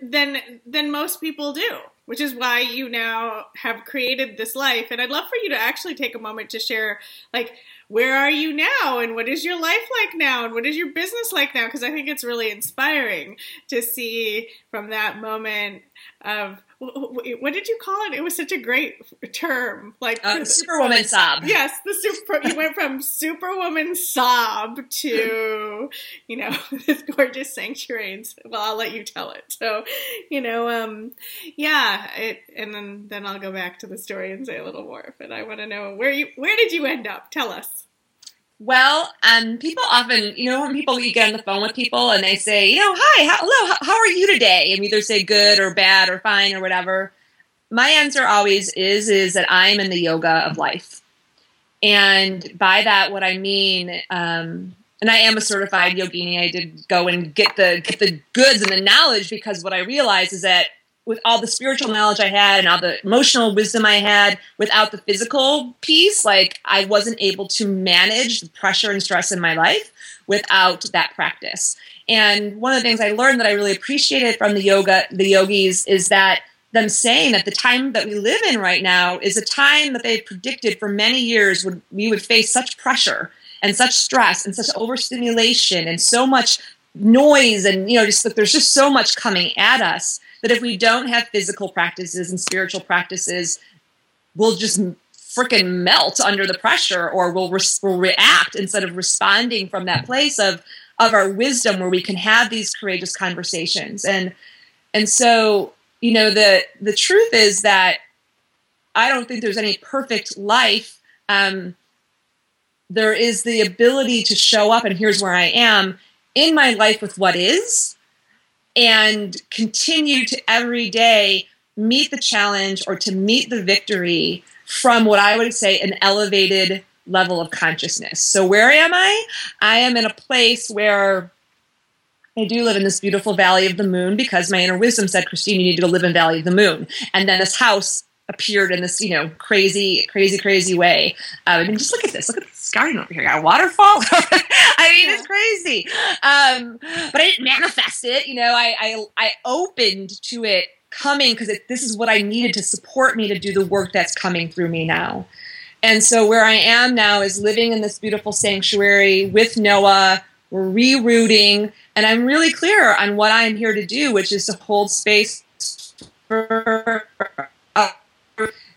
[SPEAKER 2] than than most people do which is why you now have created this life. And i'd love for you to actually take a moment to share like where are you now? And what is your life like now? And what is your business like now? Because i think it's really inspiring to see from that moment of what did you call it? It was such a great term, like
[SPEAKER 3] uh, superwoman sob.
[SPEAKER 2] Yes, the super. you went from <laughs> superwoman sob to you know <laughs> this gorgeous sanctuary. Well, I'll let you tell it. So, you know, um, yeah, it, and then then I'll go back to the story and say a little more. But I want to know where you where did you end up? Tell us.
[SPEAKER 3] Well, um, people often, you know, when people you get on the phone with people and they say, you know, hi, how, hello, how, how are you today? And either say good or bad or fine or whatever. My answer always is is that I'm in the yoga of life, and by that, what I mean, um, and I am a certified yogini. I did go and get the get the goods and the knowledge because what I realized is that with all the spiritual knowledge I had and all the emotional wisdom I had without the physical piece, like I wasn't able to manage the pressure and stress in my life without that practice. And one of the things I learned that I really appreciated from the yoga, the yogis, is that them saying that the time that we live in right now is a time that they predicted for many years would we would face such pressure and such stress and such overstimulation and so much noise and you know just that there's just so much coming at us that if we don't have physical practices and spiritual practices, we'll just freaking melt under the pressure or we'll, re- we'll react instead of responding from that place of of our wisdom where we can have these courageous conversations. And and so you know the the truth is that i don't think there's any perfect life. Um, there is the ability to show up and here's where i am in my life with what is and continue to every day meet the challenge or to meet the victory from what I would say an elevated level of consciousness. So, where am I? I am in a place where I do live in this beautiful Valley of the Moon because my inner wisdom said, Christine, you need to live in Valley of the Moon. And then this house appeared in this, you know, crazy, crazy, crazy way. Um, I mean, just look at this. Look at this garden over here. Got a waterfall. <laughs> I mean, it's crazy. Um, but I didn't manifest it. You know, I I, I opened to it coming because this is what I needed to support me to do the work that's coming through me now. And so where I am now is living in this beautiful sanctuary with Noah. We're rerouting, and I'm really clear on what I'm here to do, which is to hold space for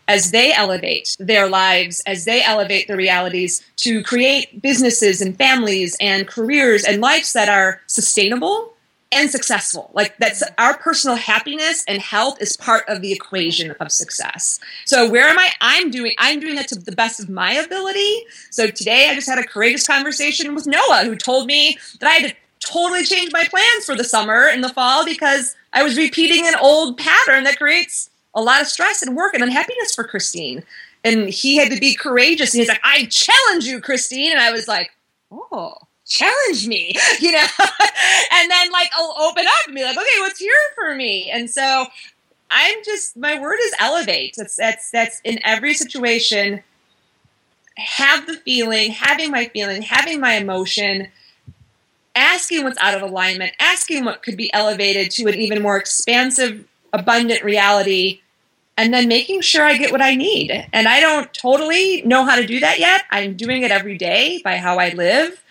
[SPEAKER 3] as they elevate their lives, as they elevate their realities to create businesses and families and careers and lives that are sustainable and successful. Like that's our personal happiness and health is part of the equation of success. So where am I? I'm doing I'm doing that to the best of my ability. So today I just had a courageous conversation with Noah who told me that I had to totally change my plans for the summer and the fall because I was repeating an old pattern that creates a lot of stress and work and unhappiness for Christine. And he had to be courageous. And he's like, I challenge you, Christine. And I was like, oh, challenge me, <laughs> you know? <laughs> and then like I'll open up and be like, okay, what's here for me? And so I'm just my word is elevate. That's that's that's in every situation. Have the feeling, having my feeling, having my emotion, asking what's out of alignment, asking what could be elevated to an even more expansive, abundant reality and then making sure I get what I need. And I don't totally know how to do that yet. I'm doing it every day by how I live.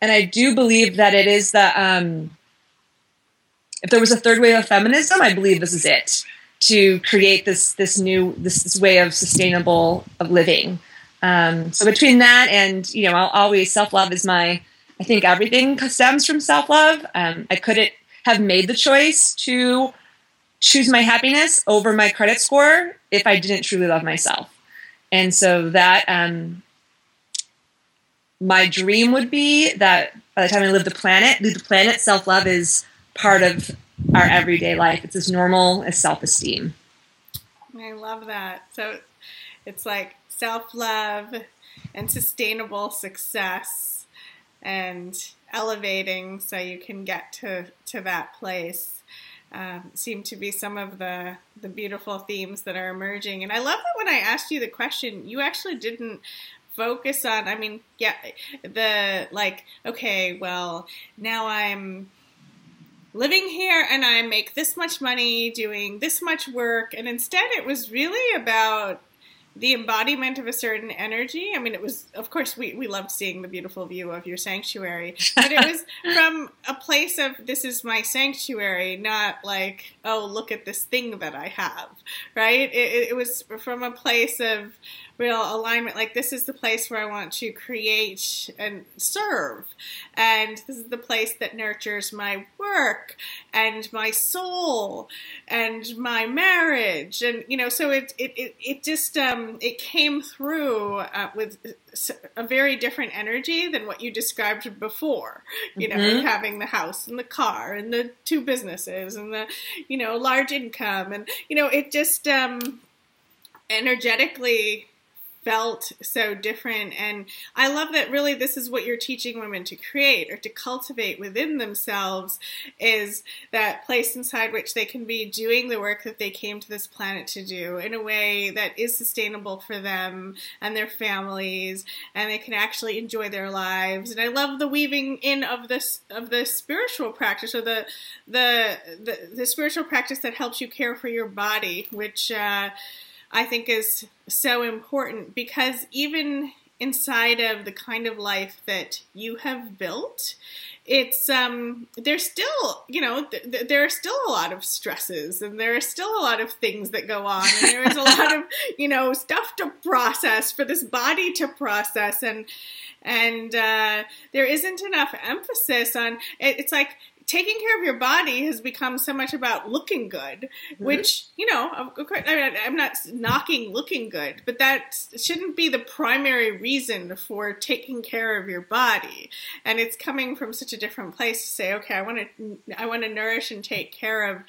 [SPEAKER 3] And I do believe that it is the, um, if there was a third wave of feminism, I believe this is it to create this, this new, this, this way of sustainable of living. Um, so between that and you know, I'll always self love is my. I think everything stems from self love. Um, I couldn't have made the choice to choose my happiness over my credit score if I didn't truly love myself. And so that um, my dream would be that by the time I leave the planet, leave the planet, self love is part of our everyday life. It's as normal as self esteem.
[SPEAKER 2] I love that. So it's like self love and sustainable success and elevating so you can get to, to that place. Um, seem to be some of the the beautiful themes that are emerging. And I love that when I asked you the question, you actually didn't focus on. I mean, yeah, the like, okay, well, now I'm living here and I make this much money doing this much work, and instead it was really about the embodiment of a certain energy. I mean, it was, of course, we, we loved seeing the beautiful view of your sanctuary, but it was <laughs> from a place of this is my sanctuary, not like, oh, look at this thing that I have, right? It, it was from a place of, real alignment. Like this is the place where I want to create and serve, and this is the place that nurtures my work and my soul and my marriage, and you know, so it it it, it just um, it came through uh, with a very different energy than what you described before. You know, mm-hmm. having the house and the car and the two businesses and the you know large income and you know it just um energetically felt so different. And I love that really this is what you're teaching women to create or to cultivate within themselves is that place inside which they can be doing the work that they came to this planet to do in a way that is sustainable for them and their families and they can actually enjoy their lives. And I love the weaving in of this of the spiritual practice or the the the, the spiritual practice that helps you care for your body, which uh, I think is so important because even inside of the kind of life that you have built, it's um there's still you know th- there are still a lot of stresses and there are still a lot of things that go on. And there is a lot of <laughs> you know stuff to process for this body to process. And and uh, there isn't enough emphasis on it, it's like taking care of your body has become so much about looking good, mm-hmm. which, you know, I'm not knocking looking good, but that shouldn't be the primary reason for taking care of your body. And it's coming from such a different place to say, okay, I want to, I want to nourish and take care of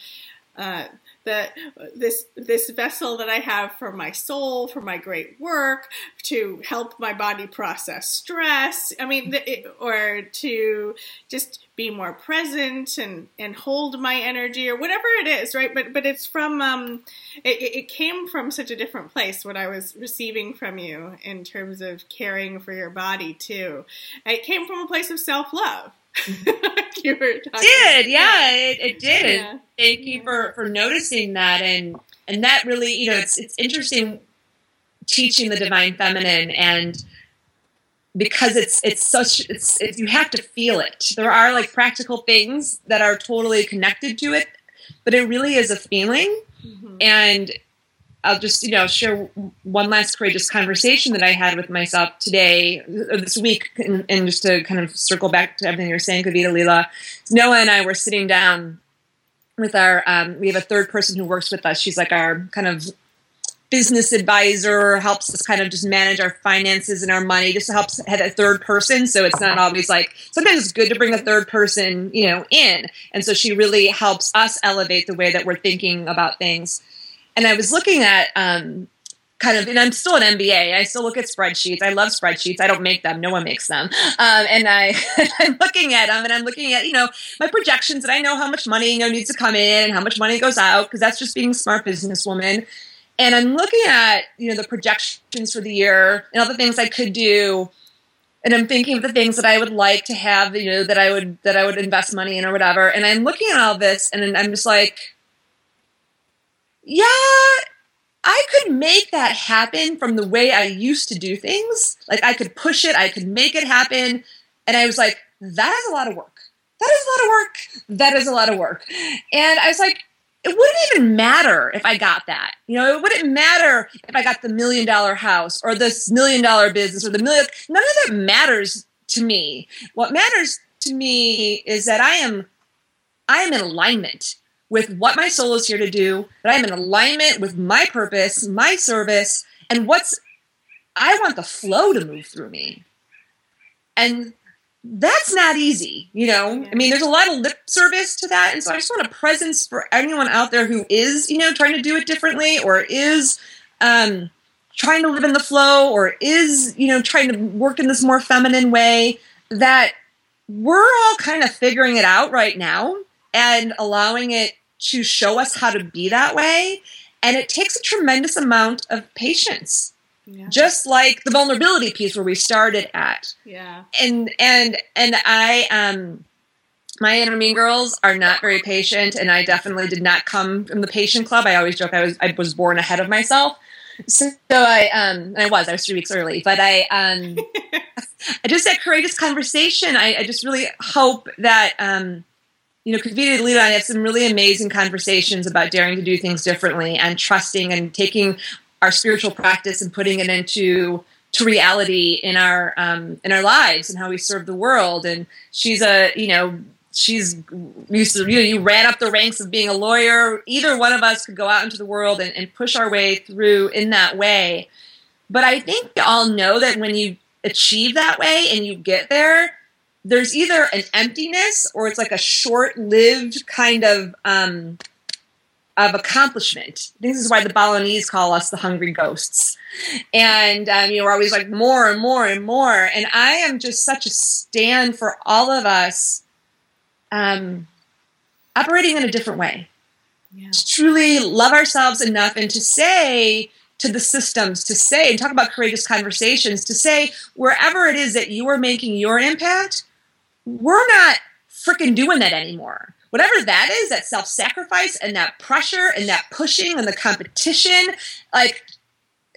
[SPEAKER 2] uh, the this this vessel that I have for my soul, for my great work, to help my body process stress. I mean, it, or to just be more present and and hold my energy or whatever it is, right? But but it's from um, it, it came from such a different place. What I was receiving from you in terms of caring for your body too, it came from a place of self love <laughs>
[SPEAKER 3] you were did. yeah it, it did. Yeah. thank you for for noticing that. And and that really you know it's it's interesting teaching the divine feminine. And because it's it's such it's, it's you have to feel it. There are like practical things that are totally connected to it but it really is a feeling. Mm-hmm. and I'll just, you know, share one last courageous conversation that I had with myself today, this week, and, and just to kind of circle back to everything you're saying, Kavita Leela. Noah and I were sitting down with our, um, we have a third person who works with us. She's like our kind of business advisor, helps us kind of just manage our finances and our money, just helps have a third person. So it's not always like, sometimes it's good to bring a third person, you know, in. And so she really helps us elevate the way that we're thinking about things and I was looking at um, kind of, and I'm still an MBA. I still look at spreadsheets. I love spreadsheets. I don't make them. No one makes them. Um, and I, <laughs> I'm looking at them, and I'm looking at you know my projections, and I know how much money you know needs to come in and how much money goes out because that's just being a smart businesswoman. And I'm looking at you know the projections for the year and all the things I could do and I'm thinking of the things that I would like to have, you know, that I would that I would invest money in or whatever. And I'm looking at all this, and I'm just like, yeah, I could make that happen from the way I used to do things. Like I could push it, I could make it happen. And I was like, that is a lot of work. That is a lot of work. That is a lot of work. And I was like, it wouldn't even matter if I got that. You know, it wouldn't matter if I got the million dollar house or this million dollar business or the million. None of that matters to me. What matters to me is that I am, I am in alignment with what my soul is here to do. That I am in alignment with my purpose, my service, and what's. I want the flow to move through me, and that's not easy, you know. I mean, there's a lot of lip service to that, and so I just want a presence for anyone out there who is, you know, trying to do it differently or is um, trying to live in the flow or is, you know, trying to work in this more feminine way. That we're all kind of figuring it out right now and allowing it to show us how to be that way, and it takes a tremendous amount of patience yeah. Just like the vulnerability piece where we started at.
[SPEAKER 2] Yeah.
[SPEAKER 3] And and and I um my inner mean girls are not very patient and I definitely did not come from the patient club. I always joke I was I was born ahead of myself. So, so I um I was, I was three weeks early. But I um <laughs> I just that courageous conversation. I, I just really hope that um you know, Kavita Leela and I have some really amazing conversations about daring to do things differently and trusting and taking our spiritual practice and putting it into to reality in our um, in our lives and how we serve the world. And she's a you know she's used to you know you ran up the ranks of being a lawyer. Either one of us could go out into the world and, and push our way through in that way. But I think we all know that when you achieve that way and you get there, there's either an emptiness or it's like a short-lived kind of um, of accomplishment. This is why the Balinese call us the hungry ghosts. And um, you know, we're always like more and more and more. And I am just such a stand for all of us um, operating in a different way. Yeah. To truly love ourselves enough and to say to the systems, to say and talk about courageous conversations, to say wherever it is that you are making your impact, we're not freaking doing that anymore whatever that is, that self sacrifice and that pressure and that pushing and the competition, like,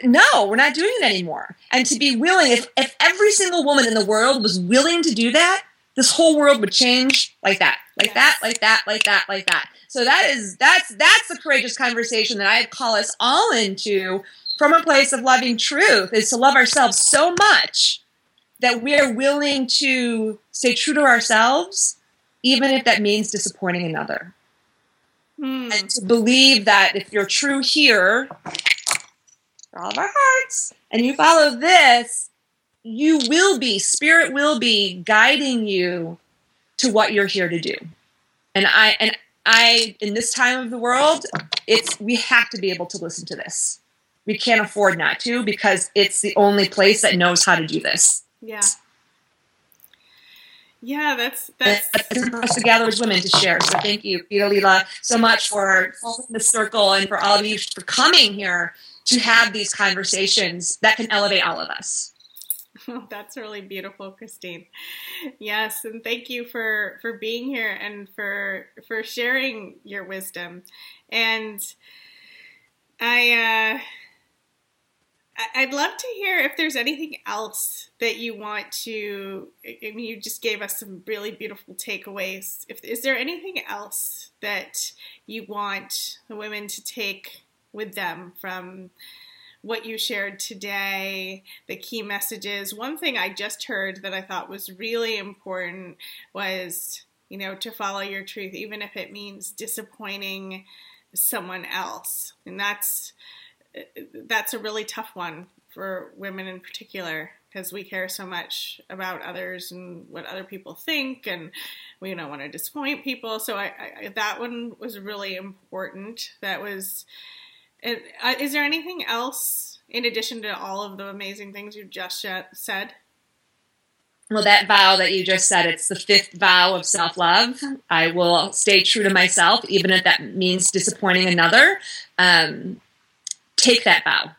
[SPEAKER 3] no, we're not doing it anymore. And to be willing, if, if every single woman in the world was willing to do that, this whole world would change like that, like that, like that, like that, like that. So that is that's that's the courageous conversation that I call us all into from a place of loving truth is to love ourselves so much that we are willing to stay true to ourselves even if that means disappointing another. Mm. And to believe that if you're true here, for all of our hearts, and you follow this, you will be, spirit will be guiding you to what you're here to do. And I, and I, in this time of the world, it's, we have to be able to listen to this. We can't afford not to because it's the only place that knows how to do this.
[SPEAKER 2] Yeah. Yeah, that's that's
[SPEAKER 3] us to gather as women to share. So thank you, Kavita Leela, so much for the circle and for all of you for coming here to have these conversations that can elevate all of us.
[SPEAKER 2] Oh, <laughs> that's really beautiful, Christine. Yes, and thank you for for being here and for for sharing your wisdom. And I uh I'd love to hear if there's anything else that you want to. I mean, you just gave us some really beautiful takeaways. If is there anything else that you want the women to take with them from what you shared today, the key messages? One thing I just heard that I thought was really important was, you know, to follow your truth, even if it means disappointing someone else, and that's that's a really tough one for women in particular because we care so much about others and what other people think and we don't want to disappoint people so I, I that one was really important that was uh, is there anything else in addition to all of the amazing things you've just said
[SPEAKER 3] well, that vow that you just said, it's the fifth vow of self love. I will stay true to myself, even if that means disappointing another. Um, take that vow.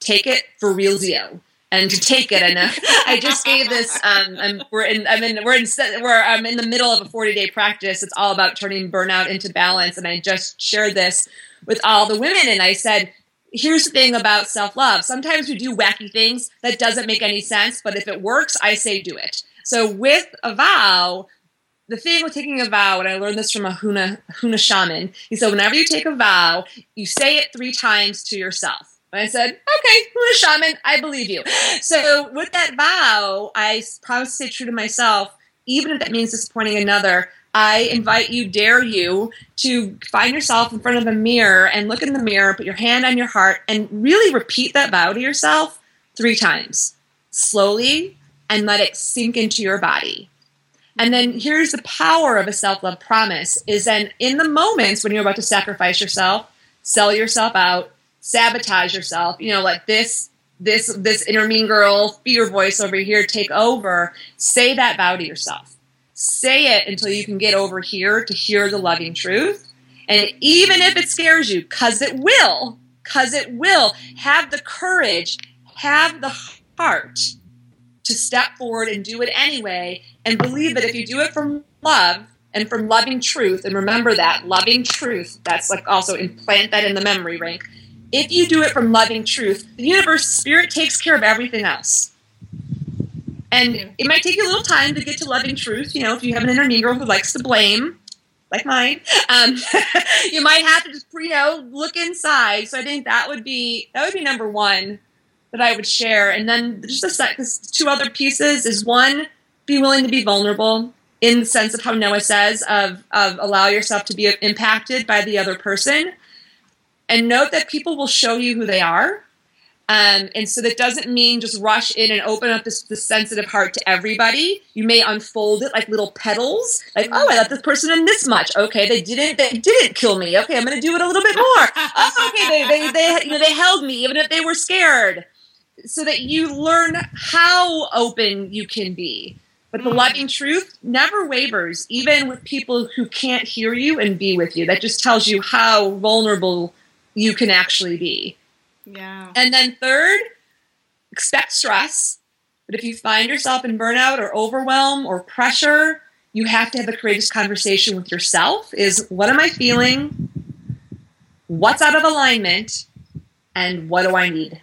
[SPEAKER 3] Take it for real zio. And to take it, and uh, I just gave this. Um, I'm, we're in. I'm in. We're in. We're. I'm in the middle of a 40 day practice. It's all about turning burnout into balance. And I just shared this with all the women, and I said, here's the thing about self love. Sometimes we do wacky things that doesn't make any sense, but if it works, I say do it. So with a vow, the thing with taking a vow, and I learned this from a Huna, Huna shaman, he said, whenever you take a vow, you say it three times to yourself. And I said, okay, Huna shaman, I believe you. So with that vow, I promise to stay true to myself, even if that means disappointing another. I invite you, dare you, to find yourself in front of a mirror and look in the mirror, put your hand on your heart, and really repeat that vow to yourself three times, slowly, and let it sink into your body. And then here's the power of a self-love promise is then in the moments when you're about to sacrifice yourself, sell yourself out, sabotage yourself, you know, like this this this inner mean girl fear voice over here take over, say that vow to yourself. Say it until you can get over here to hear the loving truth. And even if it scares you, cuz it will, cuz it will, have the courage, have the heart to step forward and do it anyway and believe that if you do it from love and from loving truth and remember that loving truth that's like also implant that in the memory ring if you do it from loving truth the universe spirit takes care of everything else. And it might take you a little time to get to loving truth you know if you have an inner girl who likes to blame like mine um, <laughs> you might have to just you know look inside. So i think that would be that would be number one that I would share. And then just a sec, two other pieces is one, be willing to be vulnerable in the sense of how Noah says of, of allow yourself to be impacted by the other person. And note that people will show you who they are. Um, and so that doesn't mean just rush in and open up this, this, sensitive heart to everybody. You may unfold it like little petals. Like, oh, I let this person in this much. Okay, they didn't. They didn't kill me. Okay, I'm to do it a little bit more. oh, okay, they they they, you know, they held me even if they were scared so that you learn how open you can be. But the mm. loving truth never wavers, even with people who can't hear you and be with you. That just tells you how vulnerable you can actually be.
[SPEAKER 2] Yeah.
[SPEAKER 3] And then third, expect stress. But if you find yourself in burnout or overwhelm or pressure, you have to have a courageous conversation with yourself is what am I feeling? What's out of alignment? And what do I need?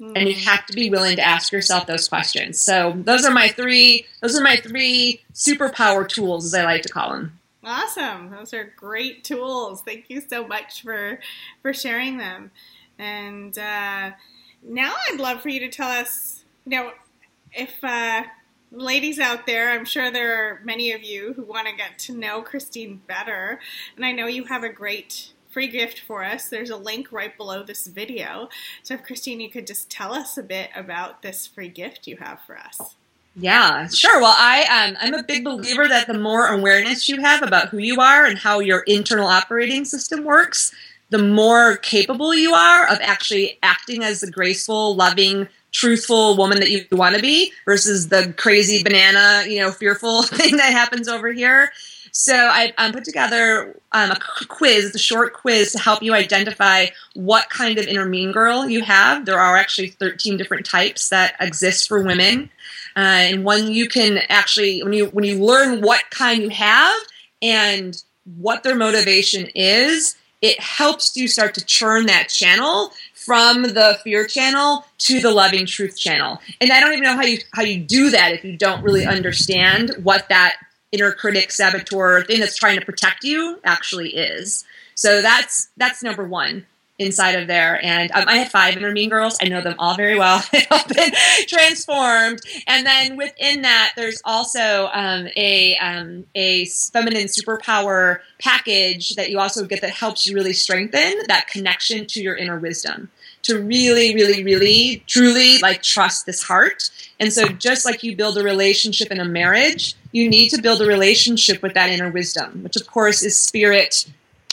[SPEAKER 3] And you have to be willing to ask yourself those questions. So those are my three. Those are my three superpower tools, as I like to call them.
[SPEAKER 2] Awesome! Those are great tools. Thank you so much for for sharing them. And uh, now I'd love for you to tell us, you know, if uh, ladies out there, I'm sure there are many of you who want to get to know Christine better, and I know you have a great free gift for us. There's a link right below this video. So, if Christine, you could just tell us a bit about this free gift you have for us.
[SPEAKER 3] Yeah, sure. Well, I um, I'm a big believer that the more awareness you have about who you are and how your internal operating system works, the more capable you are of actually acting as the graceful, loving, truthful woman that you want to be versus the crazy banana, you know, fearful <laughs> thing that happens over here. So I um, put together um, a quiz, a short quiz to help you identify what kind of inner mean girl you have. There are actually 13 different types that exist for women. Uh, and when you can actually, when you when you learn what kind you have and what their motivation is, it helps you start to churn that channel from the fear channel to the loving truth channel. And I don't even know how you how you do that if you don't really understand what that inner critic saboteur thing that's trying to protect you actually is. So that's that's number one inside of there. And um, I have five inner mean girls. I know them all very well. <laughs> They've all been transformed. And then within that, there's also um, a um, a feminine superpower package that you also get that helps you really strengthen that connection to your inner wisdom to really, really, really, truly like trust this heart. And so, just like you build a relationship in a marriage, you need to build a relationship with that inner wisdom, which of course is spirit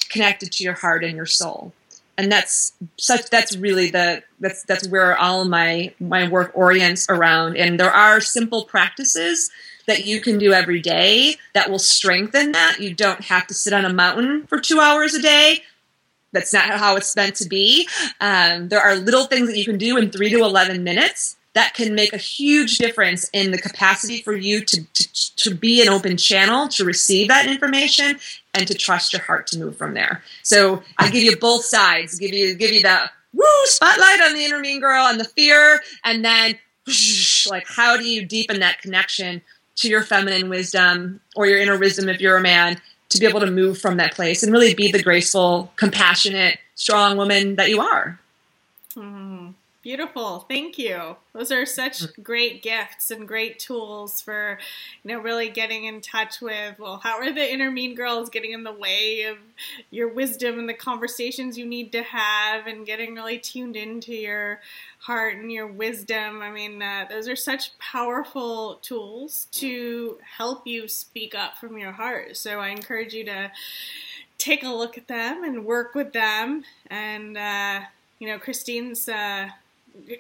[SPEAKER 3] connected to your heart and your soul. And that's such that's really the that's that's where all my my work orients around. And there are simple practices that you can do every day that will strengthen that. You don't have to sit on a mountain for two hours a day that's not how it's meant to be. Um, there are little things that you can do in three to 11 minutes that can make a huge difference in the capacity for you to, to, to be an open channel to receive that information and to trust your heart to move from there. So I give you both sides, give you give you the woo spotlight on the inner mean girl and the fear, and then like how do you deepen that connection to your feminine wisdom or your inner wisdom if you're a man to be able to move from that place and really be the graceful, compassionate, strong woman that you are.
[SPEAKER 2] Mm, beautiful. Thank you. Those are such great gifts and great tools for, you know, really getting in touch with, well, how are the inner mean girls getting in the way of your wisdom and the conversations you need to have and getting really tuned into your heart and your wisdom. I mean, uh, those are such powerful tools to help you speak up from your heart. So I encourage you to take a look at them and work with them. And, uh, you know, Christine's. Uh,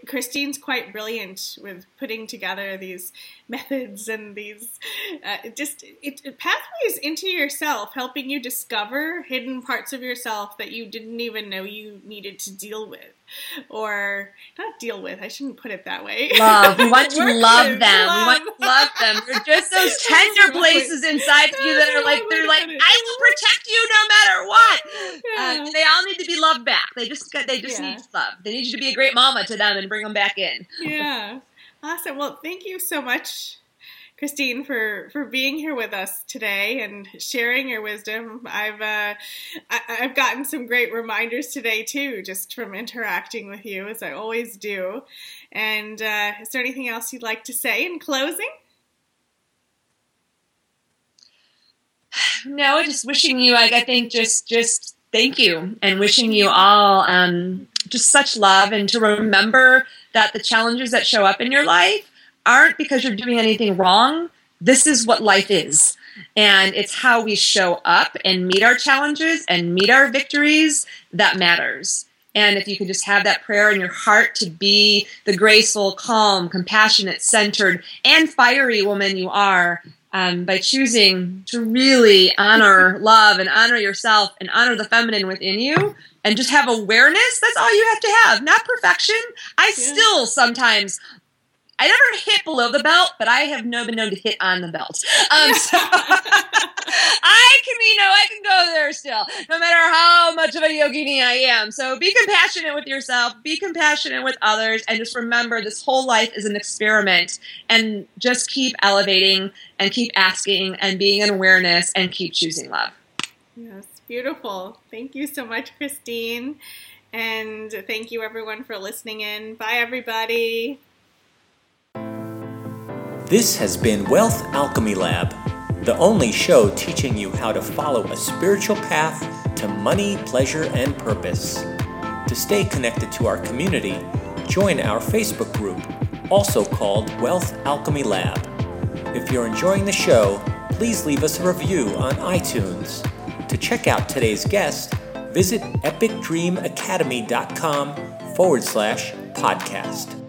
[SPEAKER 2] Christine's quite brilliant with putting together these methods and these uh, just it, it, pathways into yourself, helping you discover hidden parts of yourself that you didn't even know you needed to deal with <laughs> or not deal with. I shouldn't put it that way.
[SPEAKER 3] Love. We want <laughs> to love them. Love. We want to love them. They're <laughs> just those tender places inside of you that are like they're like I will protect you no matter what. Yeah. Uh, they all need to be loved back. They just they just yeah. need love. They need you to be a great mama to them and bring them back in.
[SPEAKER 2] Yeah. Awesome. Well, thank you so much Christine, for for being here with us today and sharing your wisdom. I've uh, I, have gotten some great reminders today too, just from interacting with you as I always do. And uh, is there anything else you'd like to say in closing?
[SPEAKER 3] No, just wishing you. Like I think just just thank you and wishing you all um, just such love and to remember that the challenges that show up in your life aren't because you're doing anything wrong. This is what life is. And it's how we show up and meet our challenges and meet our victories that matters. And if you could just have that prayer in your heart to be the graceful, calm, compassionate, centered, and fiery woman you are, um, by choosing to really honor <laughs> love and honor yourself and honor the feminine within you and just have awareness that's all you have to have not perfection i yeah. still sometimes I never hit below the belt, but I have no been known to hit on the belt. Um, <laughs> so <laughs> I can, you know, I can go there still, no matter how much of a yogini I am. So be compassionate with yourself, be compassionate with others, and just remember this whole life is an experiment. And just keep elevating and keep asking and being in awareness and keep choosing love.
[SPEAKER 2] Yes, beautiful. Thank you so much, Christine. And thank you, everyone, for listening in. Bye, everybody.
[SPEAKER 1] This has been Wealth Alchemy Lab, the only show teaching you how to follow a spiritual path to money, pleasure, and purpose. To stay connected to our community, join our Facebook group, also called Wealth Alchemy Lab. If you're enjoying the show, please leave us a review on iTunes. To check out today's guest, visit epicdreamacademy.com forward slash podcast.